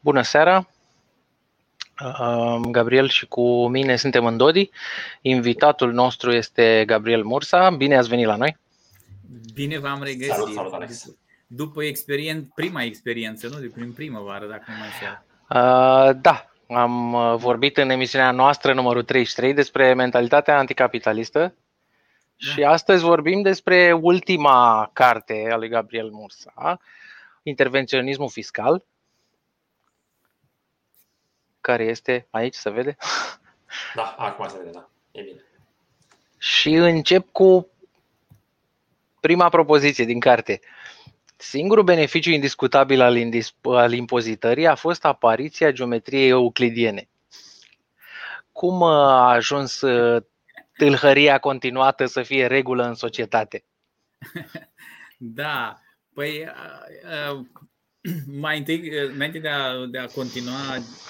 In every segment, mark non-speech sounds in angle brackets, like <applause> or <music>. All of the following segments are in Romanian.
Bună seara! Gabriel și cu mine suntem în Dodi. Invitatul nostru este Gabriel Mursa. Bine ați venit la noi! Bine v-am regăsit! Salut, salut, Alex! După experien- prima experiență, nu? De prin primăvară, dacă nu mai știu. Uh, da, am vorbit în emisiunea noastră numărul 33 despre mentalitatea anticapitalistă da. și astăzi vorbim despre ultima carte a lui Gabriel Mursa, Intervenționismul fiscal, care este aici, se vede? <laughs> Da, acum se vede, da. E bine. Și încep cu prima propoziție din carte. Singurul beneficiu indiscutabil al, indis- al impozitării a fost apariția geometriei euclidiene. Cum a ajuns uh, tâlhăria continuată să fie regulă în societate? <laughs> Da, păi <clears throat> mai întâi, înainte de a, de a continua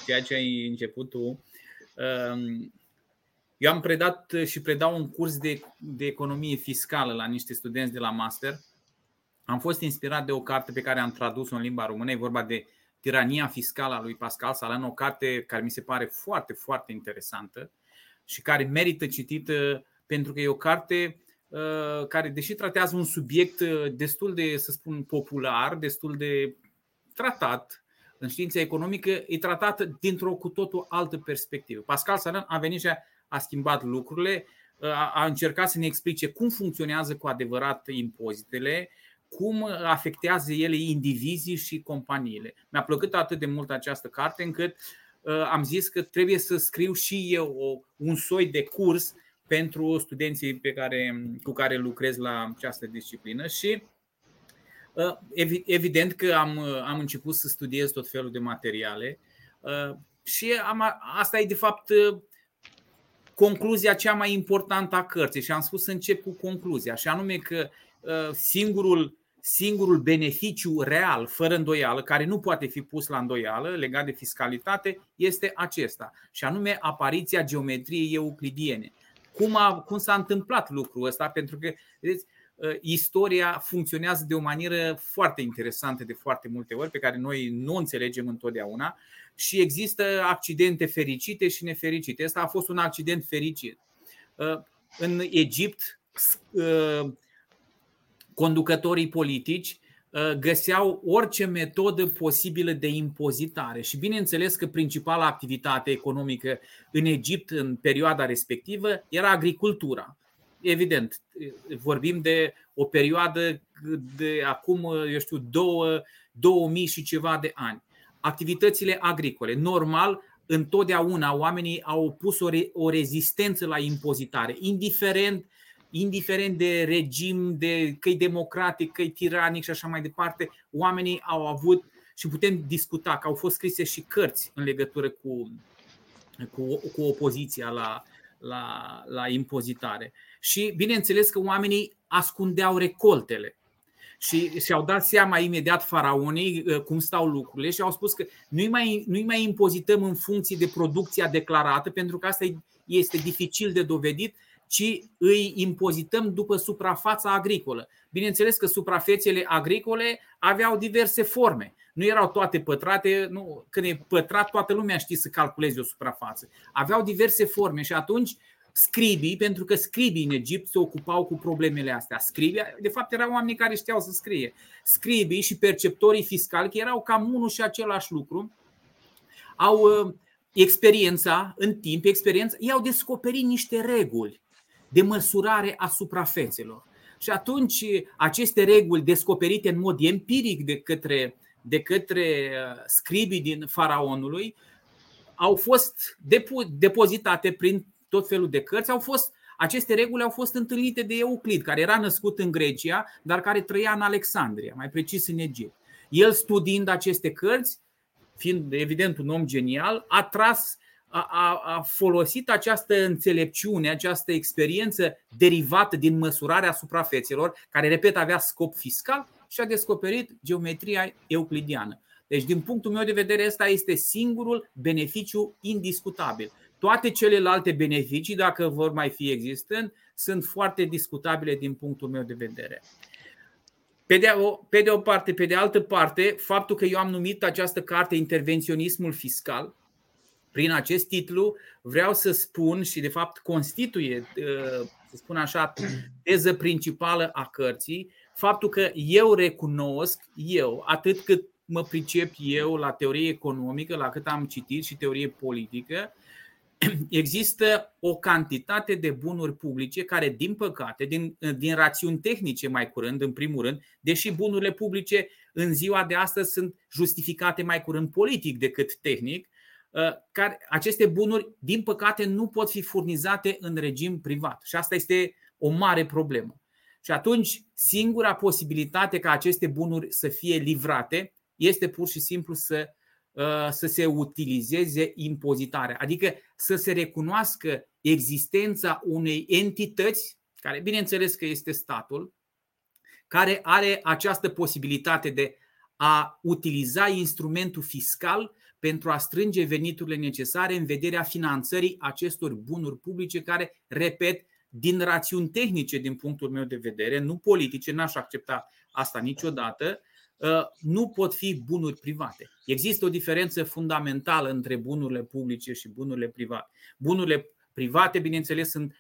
ceea ce ai început tu, um, eu am predat și predau un curs de, de economie fiscală la niște studenți de la master. Am fost inspirat de o carte pe care am tradus-o în limba română. E vorba de Tirania fiscală a lui Pascal Salan, o carte care mi se pare foarte, foarte interesantă și care merită citită pentru că e o carte uh, care, deși tratează un subiect uh, destul de, să spun, popular, destul de tratat în știința economică, e tratat dintr-o cu totul altă perspectivă. Pascal Salan a venit și a schimbat lucrurile, a încercat să ne explice cum funcționează cu adevărat impozitele, cum afectează ele indivizii și companiile. Mi-a plăcut atât de mult această carte încât am zis că trebuie să scriu și eu un soi de curs pentru studenții pe care, cu care lucrez la această disciplină și Uh, evident că am, uh, am început să studiez tot felul de materiale uh, și am, asta e de fapt concluzia cea mai importantă a cărții și am spus să încep cu concluzia și anume că singurul, singurul beneficiu real, fără îndoială, care nu poate fi pus la îndoială legat de fiscalitate, este acesta și anume apariția geometriei euclidiene. Cum, a, cum s-a întâmplat lucrul ăsta? Pentru că, vedeți, Uh, istoria funcționează de o manieră foarte interesantă de foarte multe ori, pe care noi nu înțelegem întotdeauna și există accidente fericite și nefericite. Asta a fost un accident fericit. Uh, în Egipt, uh, conducătorii politici găseau orice metodă posibilă de impozitare. Și bineînțeles că principala activitate economică în Egipt în perioada respectivă era agricultura evident, vorbim de o perioadă de acum, eu știu, două, 2000 și ceva de ani. Activitățile agricole, normal, întotdeauna oamenii au pus o, re, o rezistență la impozitare, indiferent, indiferent de regim, de că e democratic, că e tiranic și așa mai departe, oamenii au avut și putem discuta că au fost scrise și cărți în legătură cu, cu, cu opoziția la, la, la impozitare. Și bineînțeles că oamenii ascundeau recoltele. Și și-au dat seama imediat faraonii uh, cum stau lucrurile și au spus că nu-i mai, nu mai impozităm în funcție de producția declarată, pentru că asta este dificil de dovedit, ci îi impozităm după suprafața agricolă. Bineînțeles că suprafețele agricole aveau diverse forme. Nu erau toate pătrate, nu, când e pătrat, toată lumea știe să calculeze o suprafață. Aveau diverse forme și atunci scribii, pentru că scribii în Egipt se ocupau cu problemele astea. Scribii, de fapt, erau oameni care știau să scrie. Scribii și perceptorii fiscali, că erau cam unul și același lucru, au uh, experiența, în timp, experiența, ei au descoperit niște reguli de măsurare a suprafețelor. Și atunci aceste reguli descoperite în mod empiric de către, de către uh, scribii din faraonului au fost depozitate prin tot felul de cărți, au fost aceste reguli au fost întâlnite de Euclid, care era născut în Grecia, dar care trăia în Alexandria, mai precis în Egipt. El studiind aceste cărți, fiind evident un om genial, a tras a, a, a folosit această înțelepciune, această experiență derivată din măsurarea suprafețelor, care, repet, avea scop fiscal și a descoperit geometria euclidiană. Deci, din punctul meu de vedere, ăsta este singurul beneficiu indiscutabil. Toate celelalte beneficii, dacă vor mai fi existând, sunt foarte discutabile din punctul meu de vedere. Pe de, o, pe de o parte, pe de altă parte, faptul că eu am numit această carte Intervenționismul fiscal, prin acest titlu vreau să spun și de fapt constituie, să spun așa, teză principală a cărții, faptul că eu recunosc, eu, atât cât mă pricep eu la teorie economică, la cât am citit și teorie politică, <clears throat> există o cantitate de bunuri publice care, din păcate, din, din rațiuni tehnice mai curând, în primul rând, deși bunurile publice în ziua de astăzi sunt justificate mai curând politic decât tehnic, uh, care, aceste bunuri, din păcate, nu pot fi furnizate în regim privat. Și asta este o mare problemă. Și atunci, singura posibilitate ca aceste bunuri să fie livrate este pur și simplu să Uh, să se utilizeze impozitarea, adică să se recunoască existența unei entități, care bineînțeles că este statul, care are această posibilitate de a utiliza instrumentul fiscal pentru a strânge veniturile necesare în vederea finanțării acestor bunuri publice care, repet, din rațiuni tehnice din punctul meu de vedere, nu politice, n-aș accepta asta niciodată, Uh, nu pot fi bunuri private. Există o diferență fundamentală între bunurile publice și bunurile private. Bunurile private, bineînțeles, sunt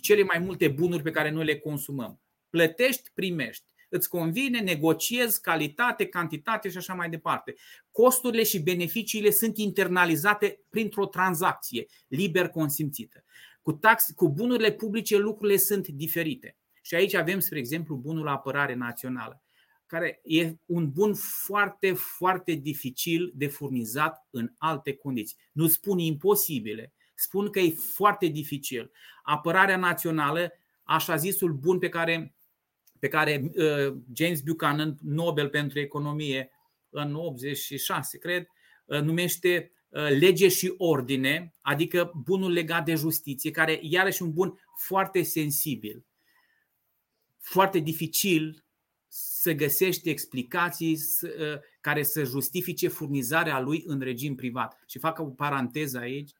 cele mai multe bunuri pe care noi le consumăm. Plătești, primești. Îți convine, negociezi calitate, cantitate și așa mai departe. Costurile și beneficiile sunt internalizate printr-o tranzacție liber consimțită. Cu, tax, cu bunurile publice lucrurile sunt diferite. Și aici avem, spre exemplu, bunul apărare națională care e un bun foarte, foarte dificil de furnizat în alte condiții. Nu spun imposibile, spun că e foarte dificil. Apărarea națională, așa zisul bun pe care, pe care uh, James Buchanan, Nobel pentru economie, în 86, cred, uh, numește uh, lege și ordine, adică bunul legat de justiție, care iarăși un bun foarte sensibil, foarte dificil să găsești explicații ă, care să justifice furnizarea lui în regim privat. Și fac o paranteză aici.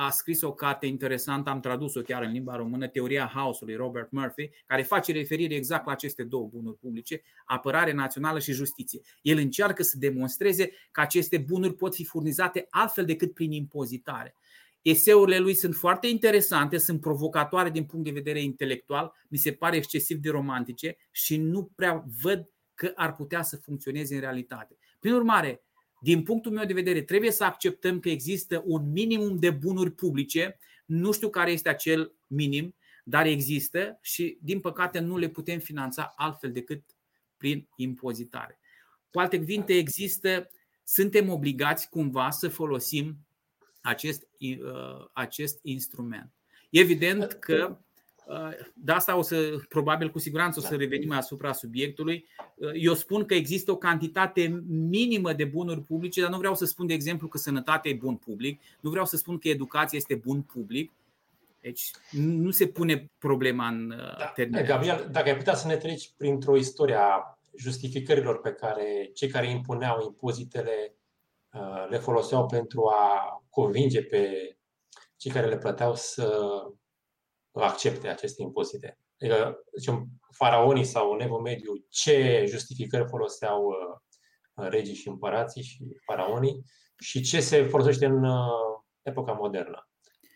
A scris o carte interesantă, am tradus-o chiar în limba română, Teoria Haosului, Robert Murphy, care face referire exact la aceste două bunuri publice, apărare națională și justiție. El încearcă să demonstreze că aceste bunuri pot fi furnizate altfel decât prin impozitare. Eseurile lui sunt foarte interesante, sunt provocatoare din punct de vedere intelectual, mi se pare excesiv de romantice și nu prea văd că ar putea să funcționeze în realitate. Prin urmare, din punctul meu de vedere, trebuie să acceptăm că există un minimum de bunuri publice, nu știu care este acel minim, dar există și, din păcate, nu le putem finanța altfel decât prin impozitare. Cu alte cuvinte, există, suntem obligați cumva să folosim acest, uh, acest instrument. Evident că uh, de asta o să, probabil cu siguranță o să revenim asupra subiectului. Uh, eu spun că există o cantitate minimă de bunuri publice, dar nu vreau să spun, de exemplu, că sănătatea e bun public, nu vreau să spun că educația este bun public. Deci nu se pune problema în da, termen. Gabriel, dacă ai putea să ne treci printr-o istorie a justificărilor pe care cei care impuneau impozitele le foloseau pentru a convinge pe cei care le plăteau să accepte aceste impozite. Adică, zicem, faraonii sau în evul mediu, ce justificări foloseau uh, regii și împărații și faraonii și ce se folosește în uh, epoca modernă.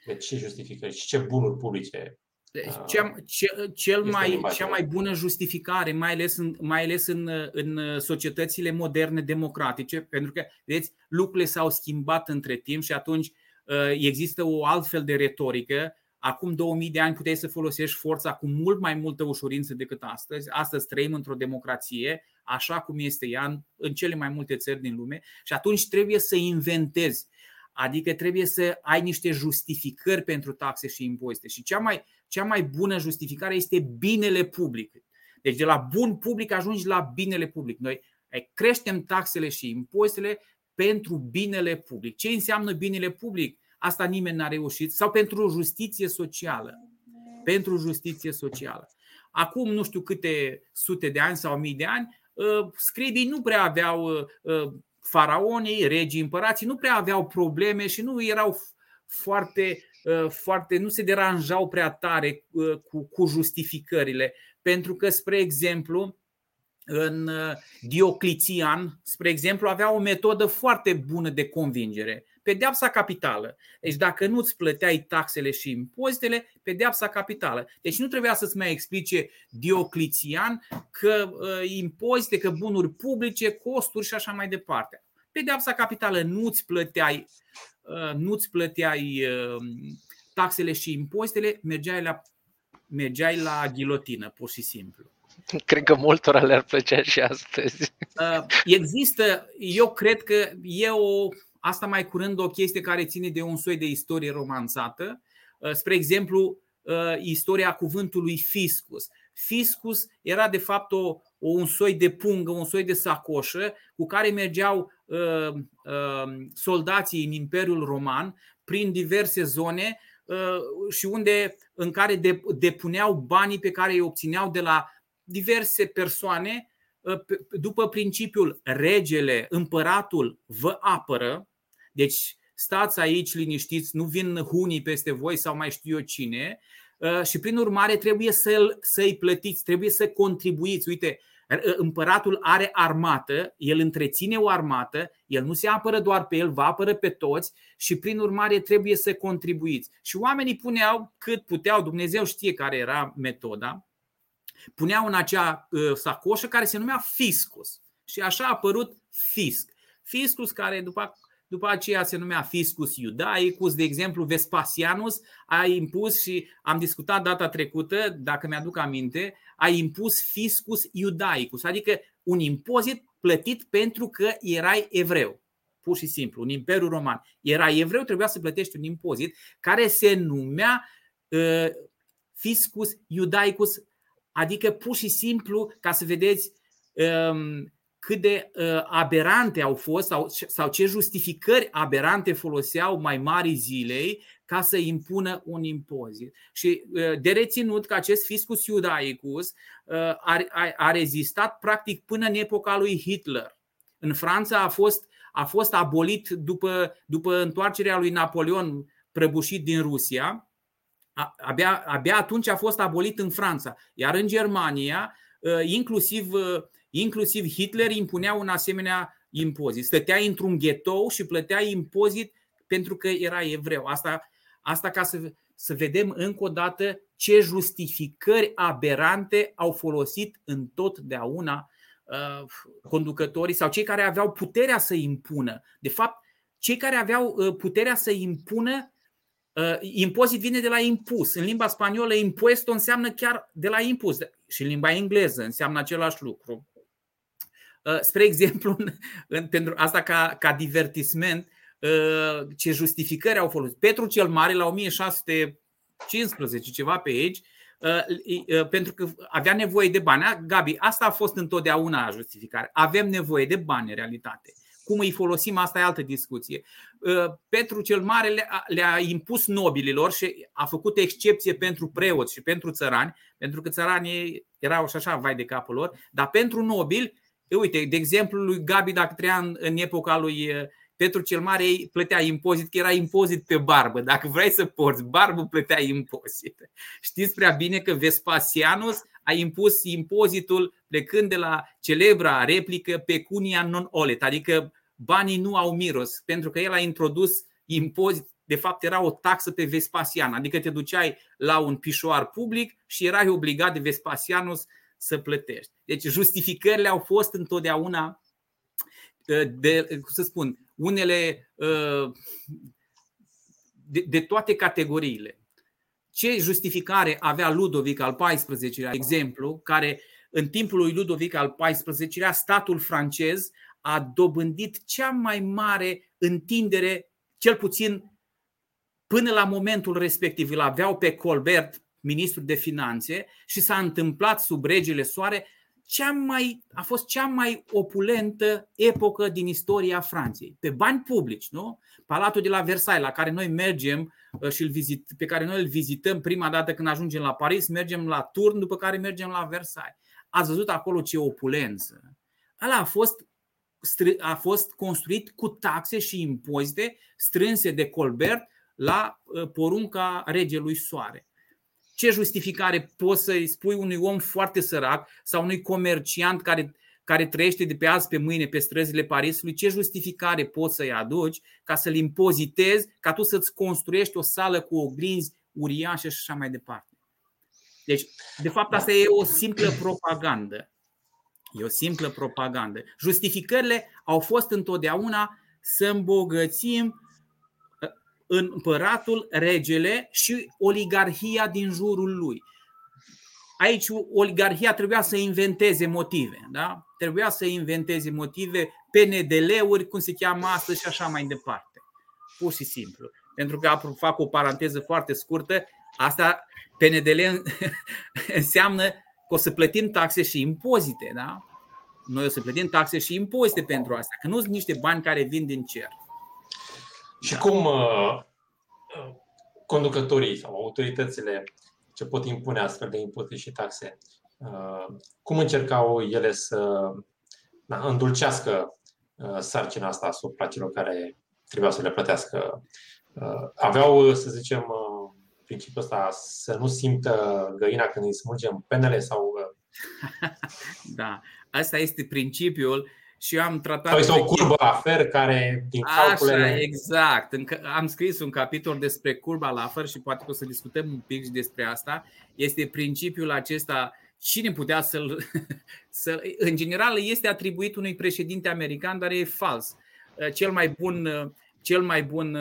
Deci ce justificări și ce bunuri publice deci, uh, cea, ce, cel mai, cea mai bună justificare, mai ales, în, mai ales în, în societățile moderne democratice, pentru că, vedeți, lucrurile s-au schimbat între timp și atunci uh, există o altfel de retorică. Acum 2000 de ani puteai să folosești forța cu mult mai multă ușurință decât astăzi. Astăzi trăim într-o democrație, așa cum este ea în, în cele mai multe țări din lume și atunci trebuie să inventezi. Adică trebuie să ai niște justificări pentru taxe și impozite. Și cea mai, cea mai bună justificare este binele public. Deci de la bun public ajungi la binele public. Noi creștem taxele și impozitele pentru binele public. Ce înseamnă binele public? Asta nimeni n-a reușit. Sau pentru justiție socială. Pentru justiție socială. Acum nu știu câte sute de ani sau mii de ani, ă, scribii nu prea aveau ă, ă, faraonii, regii, împărații, nu prea aveau probleme și nu erau foarte Uh, foarte, nu se deranjau prea tare uh, cu, cu justificările. Pentru că, spre exemplu, în Diocletian, spre exemplu, avea o metodă foarte bună de convingere. Pedeapsa capitală. Deci dacă nu îți plăteai taxele și impozitele, pedeapsa capitală. Deci nu trebuia să-ți mai explice Diocletian că uh, impozite, că bunuri publice, costuri și așa mai departe. Pedeapsa capitală nu îți plăteai, uh, nu îți plăteai uh, taxele și impozitele, mergeai la, mergeai la ghilotină, pur și simplu. Cred că multora le-ar plăcea și astăzi. Uh, există, eu cred că e o Asta mai curând o chestie care ține de un soi de istorie romanțată. Uh, spre exemplu, uh, istoria cuvântului fiscus. Fiscus era de fapt o, un soi de pungă, un soi de sacoșă cu care mergeau uh, uh, soldații în Imperiul Roman prin diverse zone uh, și unde în care depuneau banii pe care îi obțineau de la diverse persoane uh, după principiul regele, împăratul vă apără, deci stați aici liniștiți, nu vin hunii peste voi sau mai știu eu cine uh, și prin urmare trebuie să-l, să-i plătiți, trebuie să contribuiți. Uite, uh, împăratul are armată, el întreține o armată, el nu se apără doar pe el, va apără pe toți și prin urmare trebuie să contribuiți. Și oamenii puneau cât puteau, Dumnezeu știe care era metoda, puneau în acea uh, sacoșă care se numea fiscus. Și așa a apărut fisc. Fiscus care după după aceea se numea Fiscus Iudaicus, de exemplu Vespasianus a impus și am discutat data trecută, dacă mi-aduc aminte, a impus Fiscus Iudaicus, adică un impozit plătit pentru că erai evreu. Pur și simplu, un imperiu roman. Era evreu, trebuia să plătești un impozit care se numea uh, Fiscus Iudaicus, adică pur și simplu, ca să vedeți, um, cât de uh, aberante au fost sau, sau ce justificări aberante foloseau mai mari zilei ca să impună un impozit. Și uh, de reținut că acest fiscus iudaicus uh, a, a, a rezistat practic până în epoca lui Hitler. În Franța a fost, a fost abolit după, după întoarcerea lui Napoleon prăbușit din Rusia. Abia, abia atunci a fost abolit în Franța. Iar în Germania, uh, inclusiv uh, Inclusiv Hitler impunea un asemenea impozit. Stătea într-un ghetou și plătea impozit pentru că era evreu. Asta, asta ca să, să vedem încă o dată ce justificări aberante au folosit întotdeauna uh, conducătorii sau cei care aveau puterea să impună. De fapt, cei care aveau uh, puterea să impună Uh, impozit vine de la impus. În limba spaniolă, impuesto înseamnă chiar de la impus. Și în limba engleză înseamnă același lucru. Uh, spre exemplu, pentru asta ca, ca divertisment, uh, ce justificări au folosit. Petru cel Mare la 1615, ceva pe aici, uh, pentru că avea nevoie de bani. Gabi, asta a fost întotdeauna justificare. Avem nevoie de bani în realitate. Cum îi folosim, asta e altă discuție. Petru cel Mare le-a impus nobililor și a făcut excepție pentru preoți și pentru țărani, pentru că țăranii erau și așa vai de capul lor, dar pentru nobili Uite, de exemplu, lui Gabi, dacă trăia în, în epoca lui Petru cel Mare, plătea impozit, că era impozit pe barbă. Dacă vrei să porți barbă, plătea impozit. Știți prea bine că Vespasianus a impus impozitul plecând de la celebra replică pecunia non olet, adică banii nu au miros, pentru că el a introdus impozit, de fapt era o taxă pe Vespasian, adică te duceai la un pișoar public și erai obligat de Vespasianus să plătești. Deci justificările au fost întotdeauna uh, de, cum să spun, unele uh, de, de toate categoriile. Ce justificare avea Ludovic al XIV-lea, exemplu, care în timpul lui Ludovic al XIV-lea, statul francez a dobândit cea mai mare întindere, cel puțin până la momentul respectiv. Îl aveau pe Colbert ministru de finanțe și s-a întâmplat sub regele Soare cea mai, a fost cea mai opulentă epocă din istoria Franței. Pe bani publici, nu? Palatul de la Versailles, la care noi mergem uh, și vizit, pe care noi îl vizităm prima dată când ajungem la Paris, mergem la turn, după care mergem la Versailles. Ați văzut acolo ce opulență. Ăla a fost, a fost construit cu taxe și impozite strânse de Colbert la uh, porunca regelui Soare Ce justificare poți să-i spui unui om foarte sărac sau unui comerciant care, care trăiește de pe azi pe mâine pe străzile Parisului, ce justificare poți să-i aduci ca să-l impozitezi, ca tu să-ți construiești o sală cu oglinzi uriașe și așa mai departe. Deci, de fapt, asta e o simplă propagandă. E o simplă propagandă. Justificările au fost întotdeauna să îmbogățim uh, împăratul, regele și oligarhia din jurul lui. Aici oligarhia trebuia să inventeze motive, da? Trebuia să inventeze motive, PNDL-uri, cum se cheamă astăzi și așa mai departe. Pur și simplu. Pentru că fac o paranteză foarte scurtă, asta PNDL <laughs> înseamnă că o să plătim taxe și impozite, da? Noi o să plătim taxe și impozite pentru asta, că nu sunt niște bani care vin din cer. Și cum uh, conducătorii sau autoritățile ce pot impune astfel de impozite și taxe, uh, cum încercau ele să na, îndulcească uh, sarcina asta asupra celor care trebuiau să le plătească? Uh, aveau, să zicem, uh, principiul ăsta să nu simtă găina când îi smulgem penele sau... Uh, <laughs> da, asta este principiul și eu am tratat. Sau este o curbă la fer care, din calculele. Așa, exact. Am scris un capitol despre curba la fer și poate că o să discutăm un pic și despre asta. Este principiul acesta. Cine putea să-l. <laughs> Să, în general, este atribuit unui președinte american, dar e fals. Cel mai bun, cel mai bun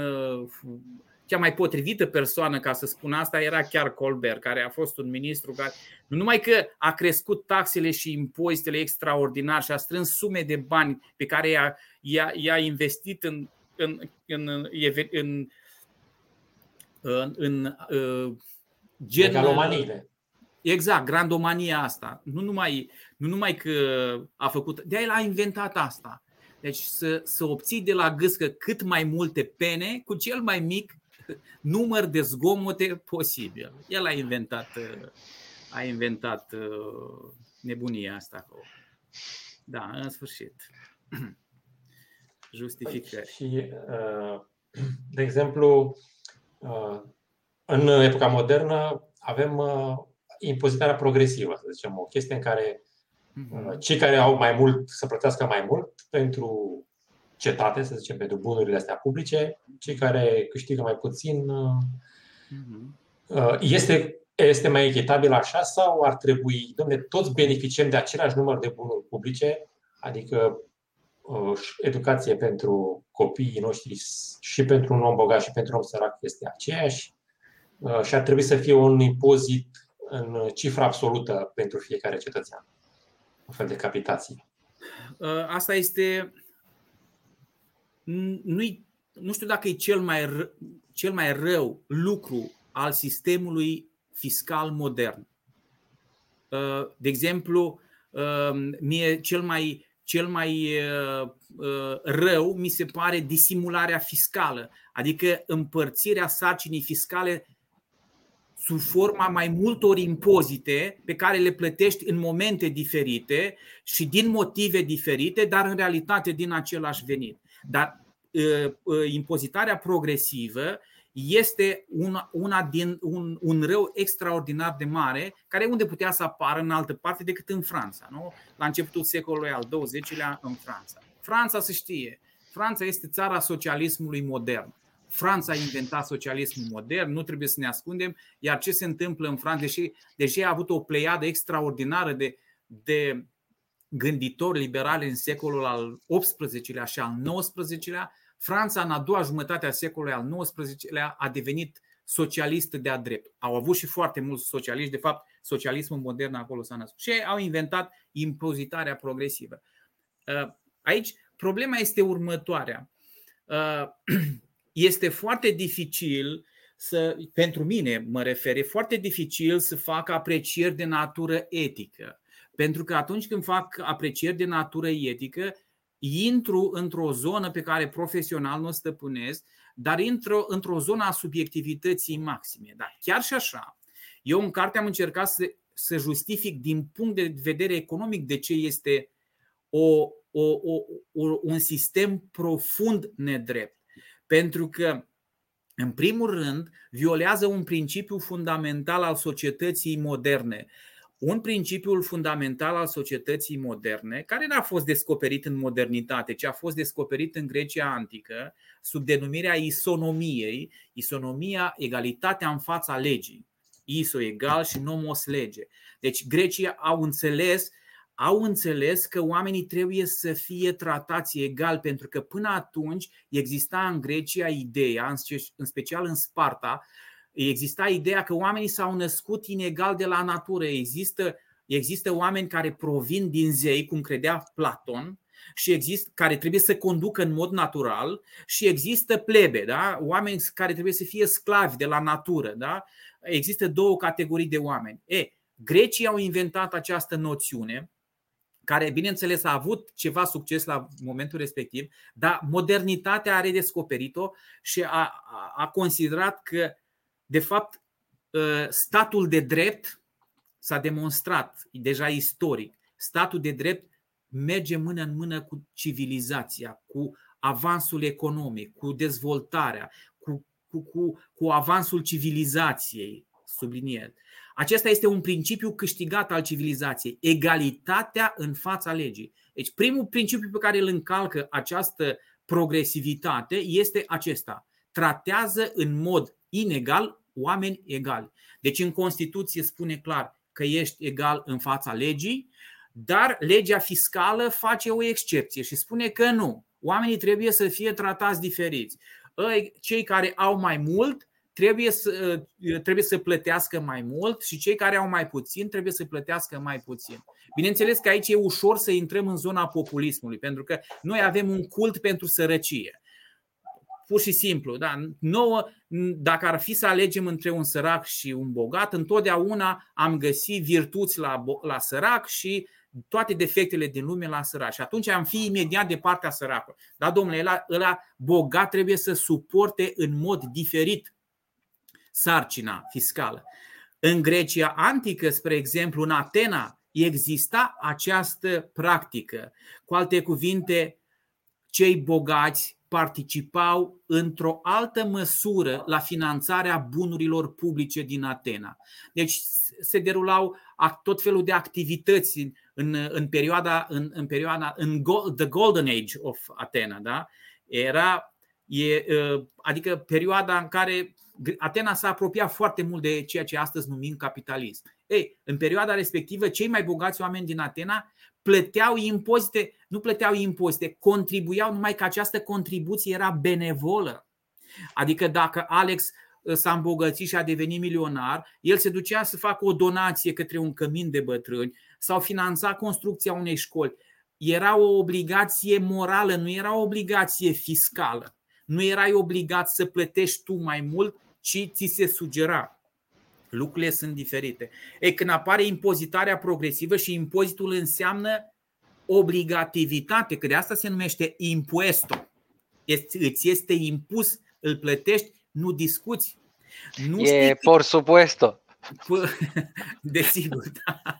cea mai potrivită persoană ca să spun asta era chiar Colbert, care a fost un ministru care nu numai că a crescut taxele și impozitele extraordinar și a strâns sume de bani pe care i-a, i-a, i-a investit în, în, în, în, în, în, în uh, gen. Exact, grandomania asta. Nu numai, nu numai că a făcut, de el a inventat asta. Deci să, să obții de la gâscă cât mai multe pene cu cel mai mic număr de zgomote posibil. El a inventat, a inventat uh, nebunia asta. Da, în sfârșit. <clears throat> Justificări. Și, uh, <clears throat> de exemplu, uh, în epoca modernă avem impozitarea progresivă, să zicem, o chestie în care mhm. cei care au mai mult să plătească mai mult pentru cetate, să zicem, pentru bunurile astea publice, cei care câștigă mai puțin. Mhm. Uh, este, este mai echitabil așa sau ar trebui, domne, toți beneficiem de același număr de bunuri publice, adică uh, educație pentru copiii noștri și pentru un om bogat și pentru un om sărac este aceeași uh, și ar trebui să fie un impozit în cifră absolută pentru fiecare cetățean. Un fel de capitație. Asta este nu nu știu dacă e cel mai, ră, cel mai rău lucru al sistemului fiscal modern. Uh, de exemplu, uh, mie cel mai, cel mai uh, rău mi se pare disimularea fiscală, adică împărțirea sarcinii fiscale sub forma mai multor impozite pe care le plătești în momente diferite și din motive diferite, dar în realitate din același venit. Dar uh, uh, impozitarea progresivă este una, una din un, un rău extraordinar de mare, care unde putea să apară în altă parte decât în Franța, nu? la începutul secolului al XX-lea în Franța. Franța se știe, Franța este țara socialismului modern. Franța a inventat socialismul modern, nu trebuie să ne ascundem, iar ce se întâmplă în Franța, deși, deși a avut o pleiadă extraordinară de, de gânditori liberali în secolul al XVIII-lea și al XIX-lea, Franța în a doua jumătate a secolului al XIX-lea a devenit socialistă de-a drept. Au avut și foarte mulți socialiști, de fapt, socialismul modern acolo s-a născut. Și au inventat impozitarea progresivă. Uh, aici problema este următoarea. Uh, <clears throat> este foarte dificil să, pentru mine mă refer, e foarte dificil să fac aprecieri de natură etică. Pentru că atunci când fac aprecieri de natură etică, intru într-o zonă pe care profesional nu o stăpânesc, dar intru într-o zonă a subiectivității maxime. Dar chiar și așa, eu în carte am încercat să, să justific din punct de vedere economic de ce este o, o, o, o, un sistem profund nedrept. Pentru că în primul rând, violează un principiu fundamental al societății moderne. Un principiu fundamental al societății moderne, care n-a fost descoperit în modernitate, ci a fost descoperit în Grecia antică, sub denumirea isonomiei, isonomia, egalitatea în fața legii. Iso egal și nomos lege. Deci grecii au înțeles au înțeles că oamenii trebuie să fie tratați egal, pentru că până atunci exista în Grecia ideea, în special în Sparta, exista ideea că oamenii s-au născut inegal de la natură. Există, există oameni care provin din zei, cum credea Platon, și există, care trebuie să conducă în mod natural și există plebe, da? oameni care trebuie să fie sclavi de la natură. Da? Există două categorii de oameni. E, grecii au inventat această noțiune care, bineînțeles, a avut ceva succes la momentul respectiv, dar modernitatea a redescoperit-o și a, a considerat că, de fapt, ă, statul de drept s-a demonstrat deja istoric. Statul de drept merge mână în mână cu civilizația, cu avansul economic, cu dezvoltarea, cu, cu, cu, cu avansul civilizației, subliniez. Acesta este un principiu câștigat al civilizației, egalitatea în fața legii. Deci primul principiu pe care îl încalcă această progresivitate este acesta. Tratează în mod inegal oameni egali. Deci în Constituție spune clar că ești egal în fața legii, dar legea fiscală face o excepție și spune că nu. Oamenii trebuie să fie tratați diferiți. Cei care au mai mult trebuie să, uh, trebuie să plătească mai mult și cei care au mai puțin trebuie să plătească mai puțin. Bineînțeles că aici e ușor să intrăm în zona populismului, pentru că noi avem un cult pentru sărăcie. Pur și simplu, da? Nouă, dacă ar fi să alegem între un sărac și un bogat, întotdeauna am găsit virtuți la, la sărac și toate defectele din lume la sărac. Și atunci am fi imediat de partea săracului. Da, domnule, ăla, ăla bogat trebuie să suporte în mod diferit sarcina fiscală. În Grecia antică, spre exemplu, în Atena, exista această practică. Cu alte cuvinte, cei bogați participau într-o altă măsură la finanțarea bunurilor publice din Atena. Deci se derulau tot felul de activități în, în perioada, în, în perioada, în the golden age of Atena, da? Era, e, adică perioada în care Atena s-a apropiat foarte mult de ceea ce astăzi numim capitalism. Ei, în perioada respectivă, cei mai bogați oameni din Atena plăteau impozite, nu plăteau impozite, contribuiau numai că această contribuție era benevolă. Adică dacă Alex uh, s-a îmbogățit și a devenit milionar, el se ducea să facă o donație către un cămin de bătrâni sau finanța construcția unei școli. Era o obligație morală, nu era o obligație fiscală. Nu erai obligat să plătești tu mai mult, ci ți se sugera. Lucrurile sunt diferite. E când apare impozitarea progresivă și impozitul înseamnă obligativitate, că de asta se numește impuesto. Îți este impus, îl plătești, nu discuți. Nu e știi... por supuesto. <laughs> Desigur, da.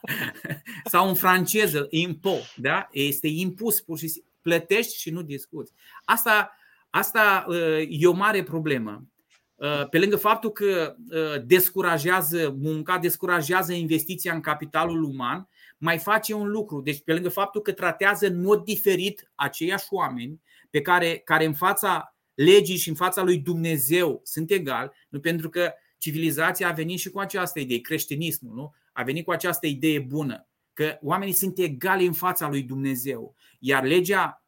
Sau în franceză, impo, da? Este impus pur și simplu. Plătești și nu discuți. Asta Asta uh, e o mare problemă. Uh, pe lângă faptul că uh, descurajează munca, descurajează investiția în capitalul uman, mai face un lucru. Deci, pe lângă faptul că tratează în mod diferit aceiași oameni pe care, care în fața legii și în fața lui Dumnezeu sunt egali, nu pentru că civilizația a venit și cu această idee, creștinismul, nu? A venit cu această idee bună, că oamenii sunt egali în fața lui Dumnezeu. Iar legea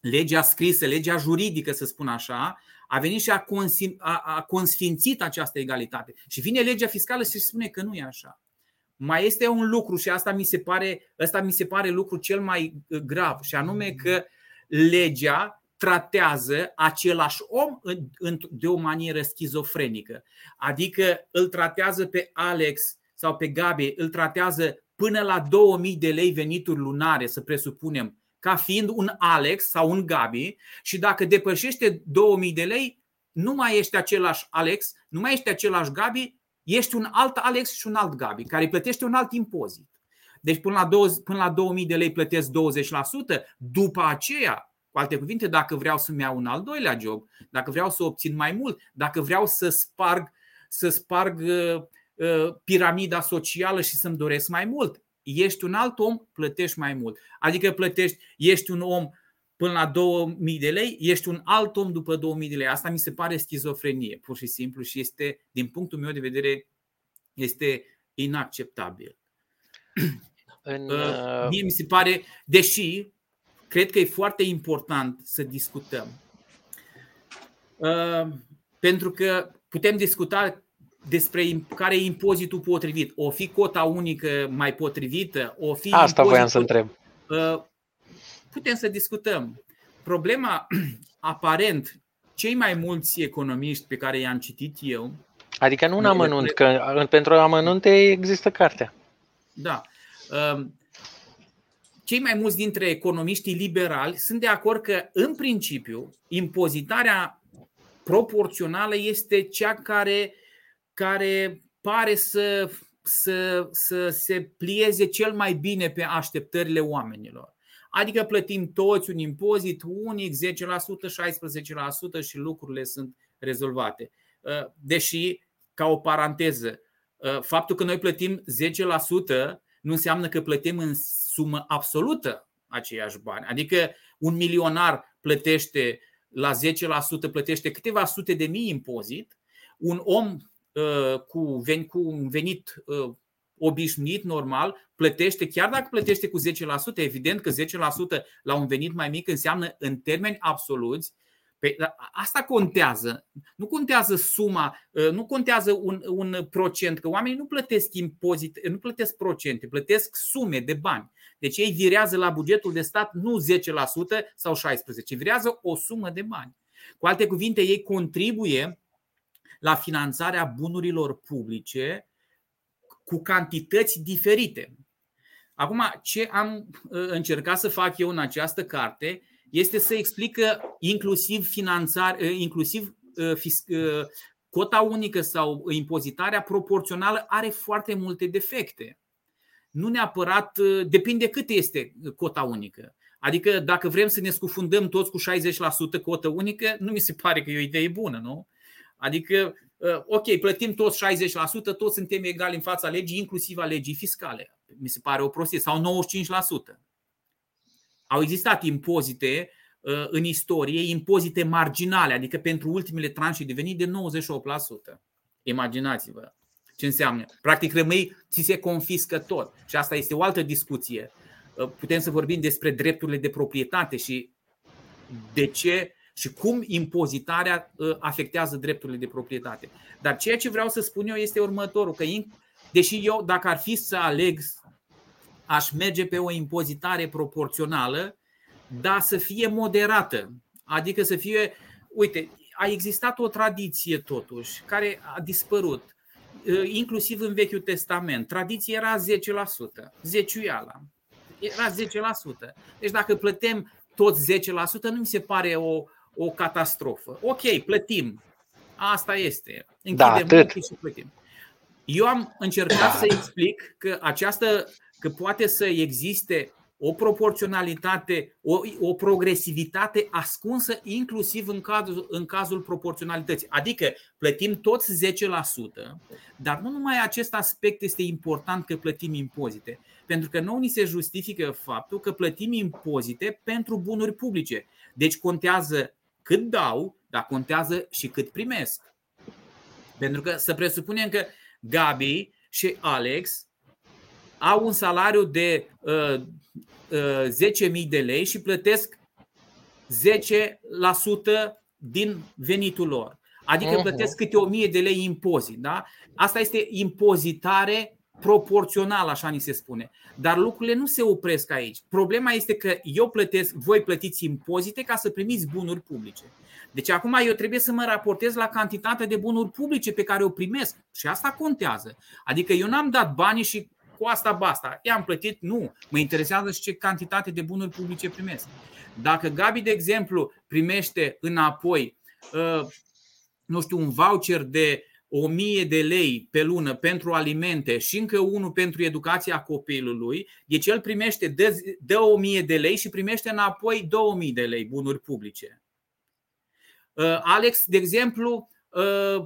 legea scrisă, legea juridică, să spun așa, a venit și a, consim, a, a consfințit această egalitate. Și vine legea fiscală și spune că nu e așa. Mai este un lucru și asta mi se pare, asta mi se pare lucru cel mai uh, grav, și anume că legea tratează același om de o manieră schizofrenică. Adică îl tratează pe Alex sau pe Gabi, îl tratează până la 2000 de lei venituri lunare, să presupunem, ca fiind un Alex sau un Gabi și dacă depășește 2000 de lei, nu mai ești același Alex, nu mai ești același Gabi, ești un alt Alex și un alt Gabi care plătește un alt impozit. Deci până la, 20, până la 2000 de lei plătesc 20%, după aceea Cu alte cuvinte, dacă vreau să-mi iau un al doilea job, dacă vreau să obțin mai mult, dacă vreau să sparg, să sparg uh, uh, piramida socială și să-mi doresc mai mult, ești un alt om, plătești mai mult. Adică plătești, ești un om până la 2000 de lei, ești un alt om după 2000 de lei. Asta mi se pare schizofrenie, pur și simplu, și este, din punctul meu de vedere, este inacceptabil. <clears throat> În, uh, uh... Mie mi se pare, deși cred că e foarte important să discutăm. Uh, pentru că putem discuta despre care e impozitul potrivit. O fi cota unică mai potrivită, o fi. Asta voiam să întreb. Uh, putem să discutăm. Problema, <clears throat> aparent, cei mai mulți economiști pe care i-am citit eu. Adică nu un amănunt, că pentru amănunte există cartea. Da. Um, cei mai mulți dintre economiștii liberali sunt de acord că, în principiu, impozitarea proporțională este cea care, care pare să, să, să se plieze cel mai bine pe așteptările oamenilor. Adică plătim toți un impozit unic, 10%, 16% și lucrurile sunt rezolvate. Uh, deși, ca o paranteză, uh, faptul că noi plătim 10% nu înseamnă că plătim în sumă absolută aceiași bani. Adică un milionar plătește la 10% plătește câteva sute de mii impozit, un om uh, cu, ven, cu un venit uh, obișnuit, normal, plătește, chiar dacă plătește cu 10%, evident că 10% la un venit mai mic înseamnă în termeni absoluți Păi, asta contează. Nu contează suma, ă, nu contează un, un procent, că oamenii nu plătesc impozite, nu plătesc procente, plătesc sume de bani. Deci ei virează la bugetul de stat nu 10% sau 16%, virează o sumă de bani. Cu alte cuvinte, ei contribuie la finanțarea bunurilor publice cu cantități diferite. Acum, ce am ă, încercat să fac eu în această carte este să explică inclusiv finanțare, eh, inclusiv eh, eh, cota unică sau impozitarea proporțională are foarte multe defecte. Nu neapărat, depinde cât este cota unică. Adică dacă vrem să ne scufundăm toți cu 60% cotă unică, nu mi se pare că e o idee bună, nu? Adică, ok, plătim toți 60%, toți suntem egali în fața legii, inclusiv a legii fiscale. Mi se pare o prostie. Sau 95%. Au existat impozite uh, în istorie, impozite marginale, adică pentru ultimele tranșe de venit de 98%. Imaginați-vă ce înseamnă. Practic rămâi, ți se confiscă tot. Și asta este o altă discuție. Uh, putem să vorbim despre drepturile de proprietate și de ce și cum impozitarea uh, afectează drepturile de proprietate. Dar ceea ce vreau să spun eu este următorul, că deși eu, dacă ar fi să aleg aș merge pe o impozitare proporțională, dar să fie moderată. Adică să fie, uite, a existat o tradiție totuși care a dispărut, inclusiv în Vechiul Testament. Tradiția era 10%, zeciuiala. Era 10%. Deci dacă plătem tot 10%, nu mi se pare o, o catastrofă. Ok, plătim. Asta este. Închidem da, și plătim. Eu am încercat da. să explic că această că poate să existe o proporționalitate, o, o progresivitate ascunsă inclusiv în cazul, în cazul proporționalității. Adică plătim toți 10%, dar nu numai acest aspect este important că plătim impozite, pentru că nu ni se justifică faptul că plătim impozite pentru bunuri publice. Deci contează cât dau, dar contează și cât primesc. Pentru că să presupunem că Gabi și Alex au un salariu de uh, uh, 10.000 de lei și plătesc 10% din venitul lor. Adică plătesc câte 1000 de lei impozit. Da? Asta este impozitare proporțional, așa ni se spune. Dar lucrurile nu se opresc aici. Problema este că eu plătesc, voi plătiți impozite ca să primiți bunuri publice. Deci acum eu trebuie să mă raportez la cantitatea de bunuri publice pe care o primesc. Și asta contează. Adică eu n-am dat banii și cu asta basta. I-am plătit? Nu. Mă interesează și ce cantitate de bunuri publice primesc. Dacă Gabi, de exemplu, primește înapoi, uh, nu știu, un voucher de 1000 de lei pe lună pentru alimente și încă unul pentru educația copilului, deci el primește, dă, dă 1000 de lei și primește înapoi 2000 de lei bunuri publice. Uh, Alex, de exemplu, uh,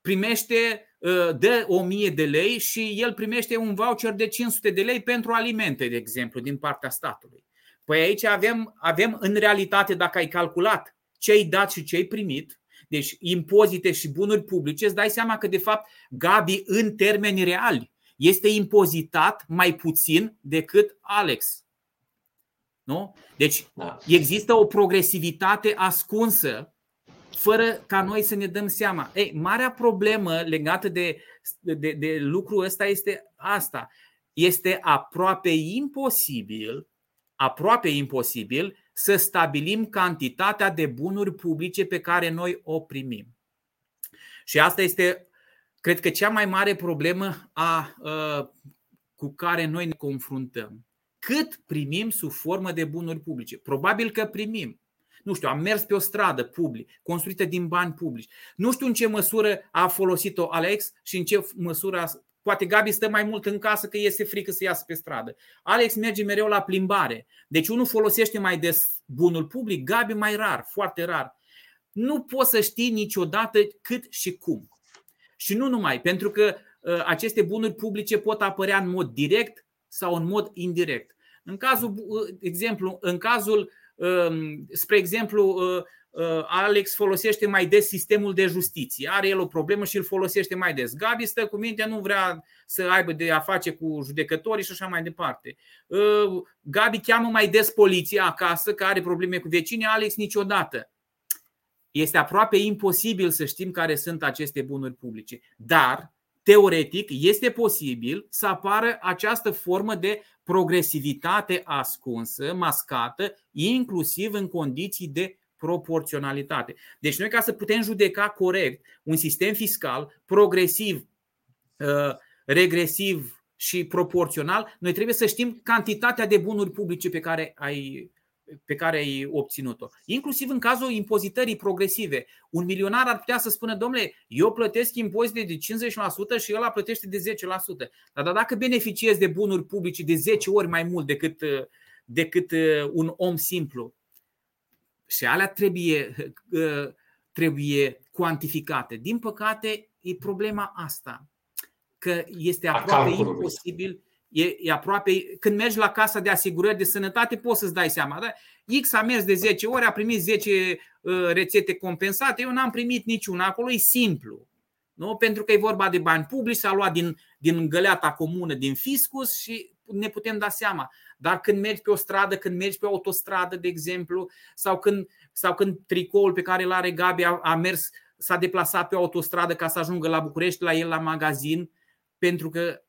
primește, uh, dă 1000 de lei și el primește un voucher de 500 de lei pentru alimente, de exemplu, din partea statului. Păi aici avem, avem în realitate, dacă ai calculat ce ai dat și ce ai primit, deci impozite și bunuri publice, îți dai seama că de fapt Gabi în termeni reali este impozitat mai puțin decât Alex. Nu? Deci da. există o progresivitate ascunsă fără ca noi să ne dăm seama. Ei, marea problemă legată de, de, de lucrul ăsta este asta. Este aproape imposibil, aproape imposibil să stabilim cantitatea de bunuri publice pe care noi o primim. Și asta este, cred că, cea mai mare problemă a, a, cu care noi ne confruntăm. Cât primim sub formă de bunuri publice? Probabil că primim. Nu știu, am mers pe o stradă public, construită din bani publici. Nu știu în ce măsură a folosit-o Alex și în ce măsură Poate Gabi stă mai mult în casă că este frică să iasă pe stradă. Alex merge mereu la plimbare. Deci unul folosește mai des bunul public, Gabi mai rar, foarte rar. Nu poți să știi niciodată cât și cum. Și nu numai, pentru că uh, aceste bunuri publice pot apărea în mod direct sau în mod indirect. În cazul, uh, exemplu, în cazul, um, spre exemplu, uh, Uh, Alex folosește mai des sistemul de justiție. Are el o problemă și îl folosește mai des. Gabi stă cu minte, nu vrea să aibă de a face cu judecătorii și așa mai departe. Uh, Gabi cheamă mai des poliția acasă, că are probleme cu vecinii, Alex niciodată. Este aproape imposibil să știm care sunt aceste bunuri publice. Dar, teoretic, este posibil să apară această formă de progresivitate ascunsă, mascată, inclusiv în condiții de proporționalitate. Deci noi ca să putem judeca corect un sistem fiscal progresiv, uh, regresiv și proporțional, noi trebuie să știm cantitatea de bunuri publice pe care ai, pe care ai obținut-o. Inclusiv în cazul impozitării progresive. Un milionar ar putea să spună, domnule, eu plătesc impozite de 50% și ăla plătește de 10%. Dar dacă beneficiez de bunuri publice de 10 ori mai mult decât, decât uh, un om simplu, și alea trebuie, ă, trebuie cuantificate. Din păcate, e problema asta, că este aproape imposibil E, e aproape, când mergi la casa de asigurări de sănătate, poți să-ți dai seama. Da? X a mers de 10 ori, a primit 10 uh, rețete compensate, eu n-am primit niciuna. Acolo e simplu. Nu? Pentru că e vorba de bani publici, s-a luat din, din găleata comună, din fiscus și ne putem da seama. Dar când mergi pe o stradă, când mergi pe o autostradă, de exemplu, sau când, sau când tricoul pe care îl are Gabi a, a mers, s-a deplasat pe o autostradă ca să ajungă la București, la el la magazin, pentru că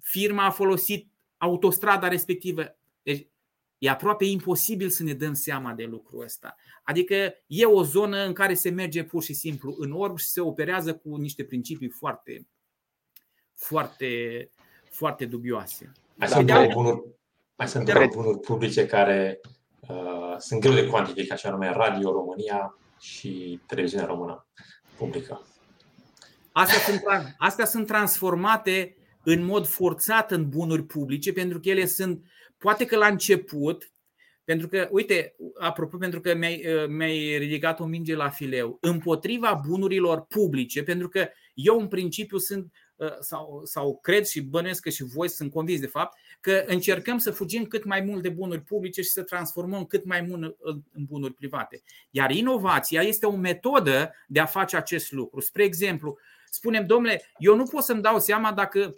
firma a folosit autostrada respectivă. Deci e aproape imposibil să ne dăm seama de lucrul ăsta. Adică e o zonă în care se merge pur și simplu în orb și se operează cu niște principii foarte, foarte, foarte dubioase. Mai sunt două bunuri, mai sunt două bunuri publice care uh, sunt greu de cuantificat, așa nume Radio România și Televiziunea Română publică. Astea sunt, astea sunt transformate în mod forțat în bunuri publice, pentru că ele sunt, poate că la început, pentru că, uite, apropo, pentru că mi-ai, uh, mi-ai ridicat o minge la fileu, împotriva bunurilor publice, pentru că eu în principiu sunt Uh, sau, sau cred și bănuiesc că și voi sunt convins de fapt că încercăm să fugim cât mai mult de bunuri publice și să transformăm cât mai mult în bunuri private. Iar inovația este o metodă de a face acest lucru. Spre exemplu, spunem, domnule, eu nu pot să-mi dau seama dacă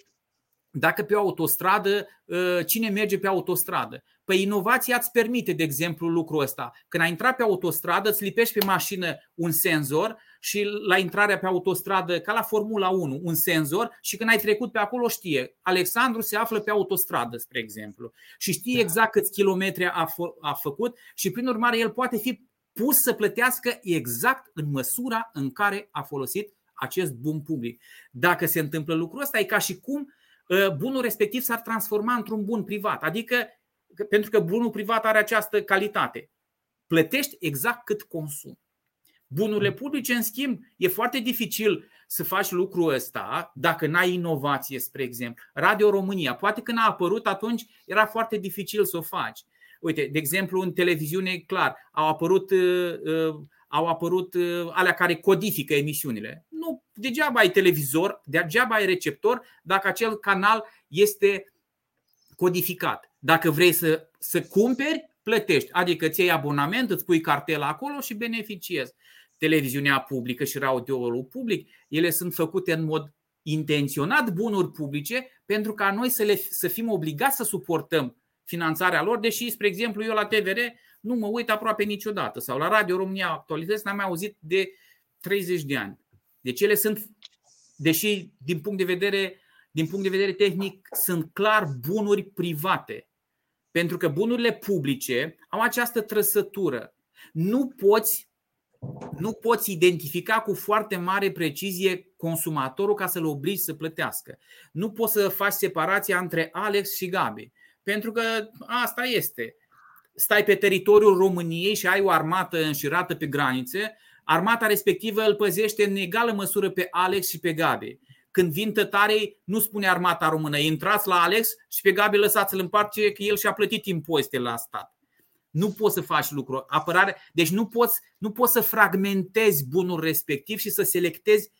dacă pe o autostradă, uh, cine merge pe autostradă? Păi inovația îți permite, de exemplu, lucrul ăsta. Când ai intrat pe autostradă, îți lipești pe mașină un senzor și la intrarea pe autostradă, ca la Formula 1, un senzor și când ai trecut pe acolo știe. Alexandru se află pe autostradă, spre exemplu, și știe da. exact câți kilometri a, f- a făcut și prin urmare el poate fi pus să plătească exact în măsura în care a folosit acest bun public. Dacă se întâmplă lucrul ăsta, e ca și cum ă, bunul respectiv s-ar transforma într-un bun privat. Adică, pentru că bunul privat are această calitate. Plătești exact cât consumi. Bunurile publice, în schimb, e foarte dificil să faci lucrul ăsta dacă n-ai inovație, spre exemplu. Radio România, poate când a apărut atunci era foarte dificil să o faci. Uite, de exemplu, în televiziune, clar, au apărut, uh, uh, au apărut uh, alea care codifică emisiunile. Nu, degeaba ai televizor, degeaba ai receptor dacă acel canal este codificat. Dacă vrei să, să cumperi, plătești. Adică ți iei abonament, îți pui cartela acolo și beneficiezi. Televiziunea publică și radioul public, ele sunt făcute în mod intenționat bunuri publice pentru ca noi să, le, să fim obligați să suportăm finanțarea lor, deși, spre exemplu, eu la TVR nu mă uit aproape niciodată sau la Radio România Actualități n-am mai auzit de 30 de ani. Deci ele sunt, deși din punct de vedere, din punct de vedere tehnic, sunt clar bunuri private. Pentru că bunurile publice au această trăsătură. Nu poți, nu poți identifica cu foarte mare precizie consumatorul ca să-l obligi să plătească. Nu poți să faci separația între Alex și Gabi. Pentru că asta este. Stai pe teritoriul României și ai o armată înșirată pe granițe, armata respectivă îl păzește în egală măsură pe Alex și pe Gabi. Când vin tătarii, nu spune armata română, intrați la Alex și pe Gabi lăsați-l în parte că el și-a plătit impozite la stat. Nu poți să faci lucru. Apărare. Deci nu poți, nu poți să fragmentezi bunul respectiv și să selectezi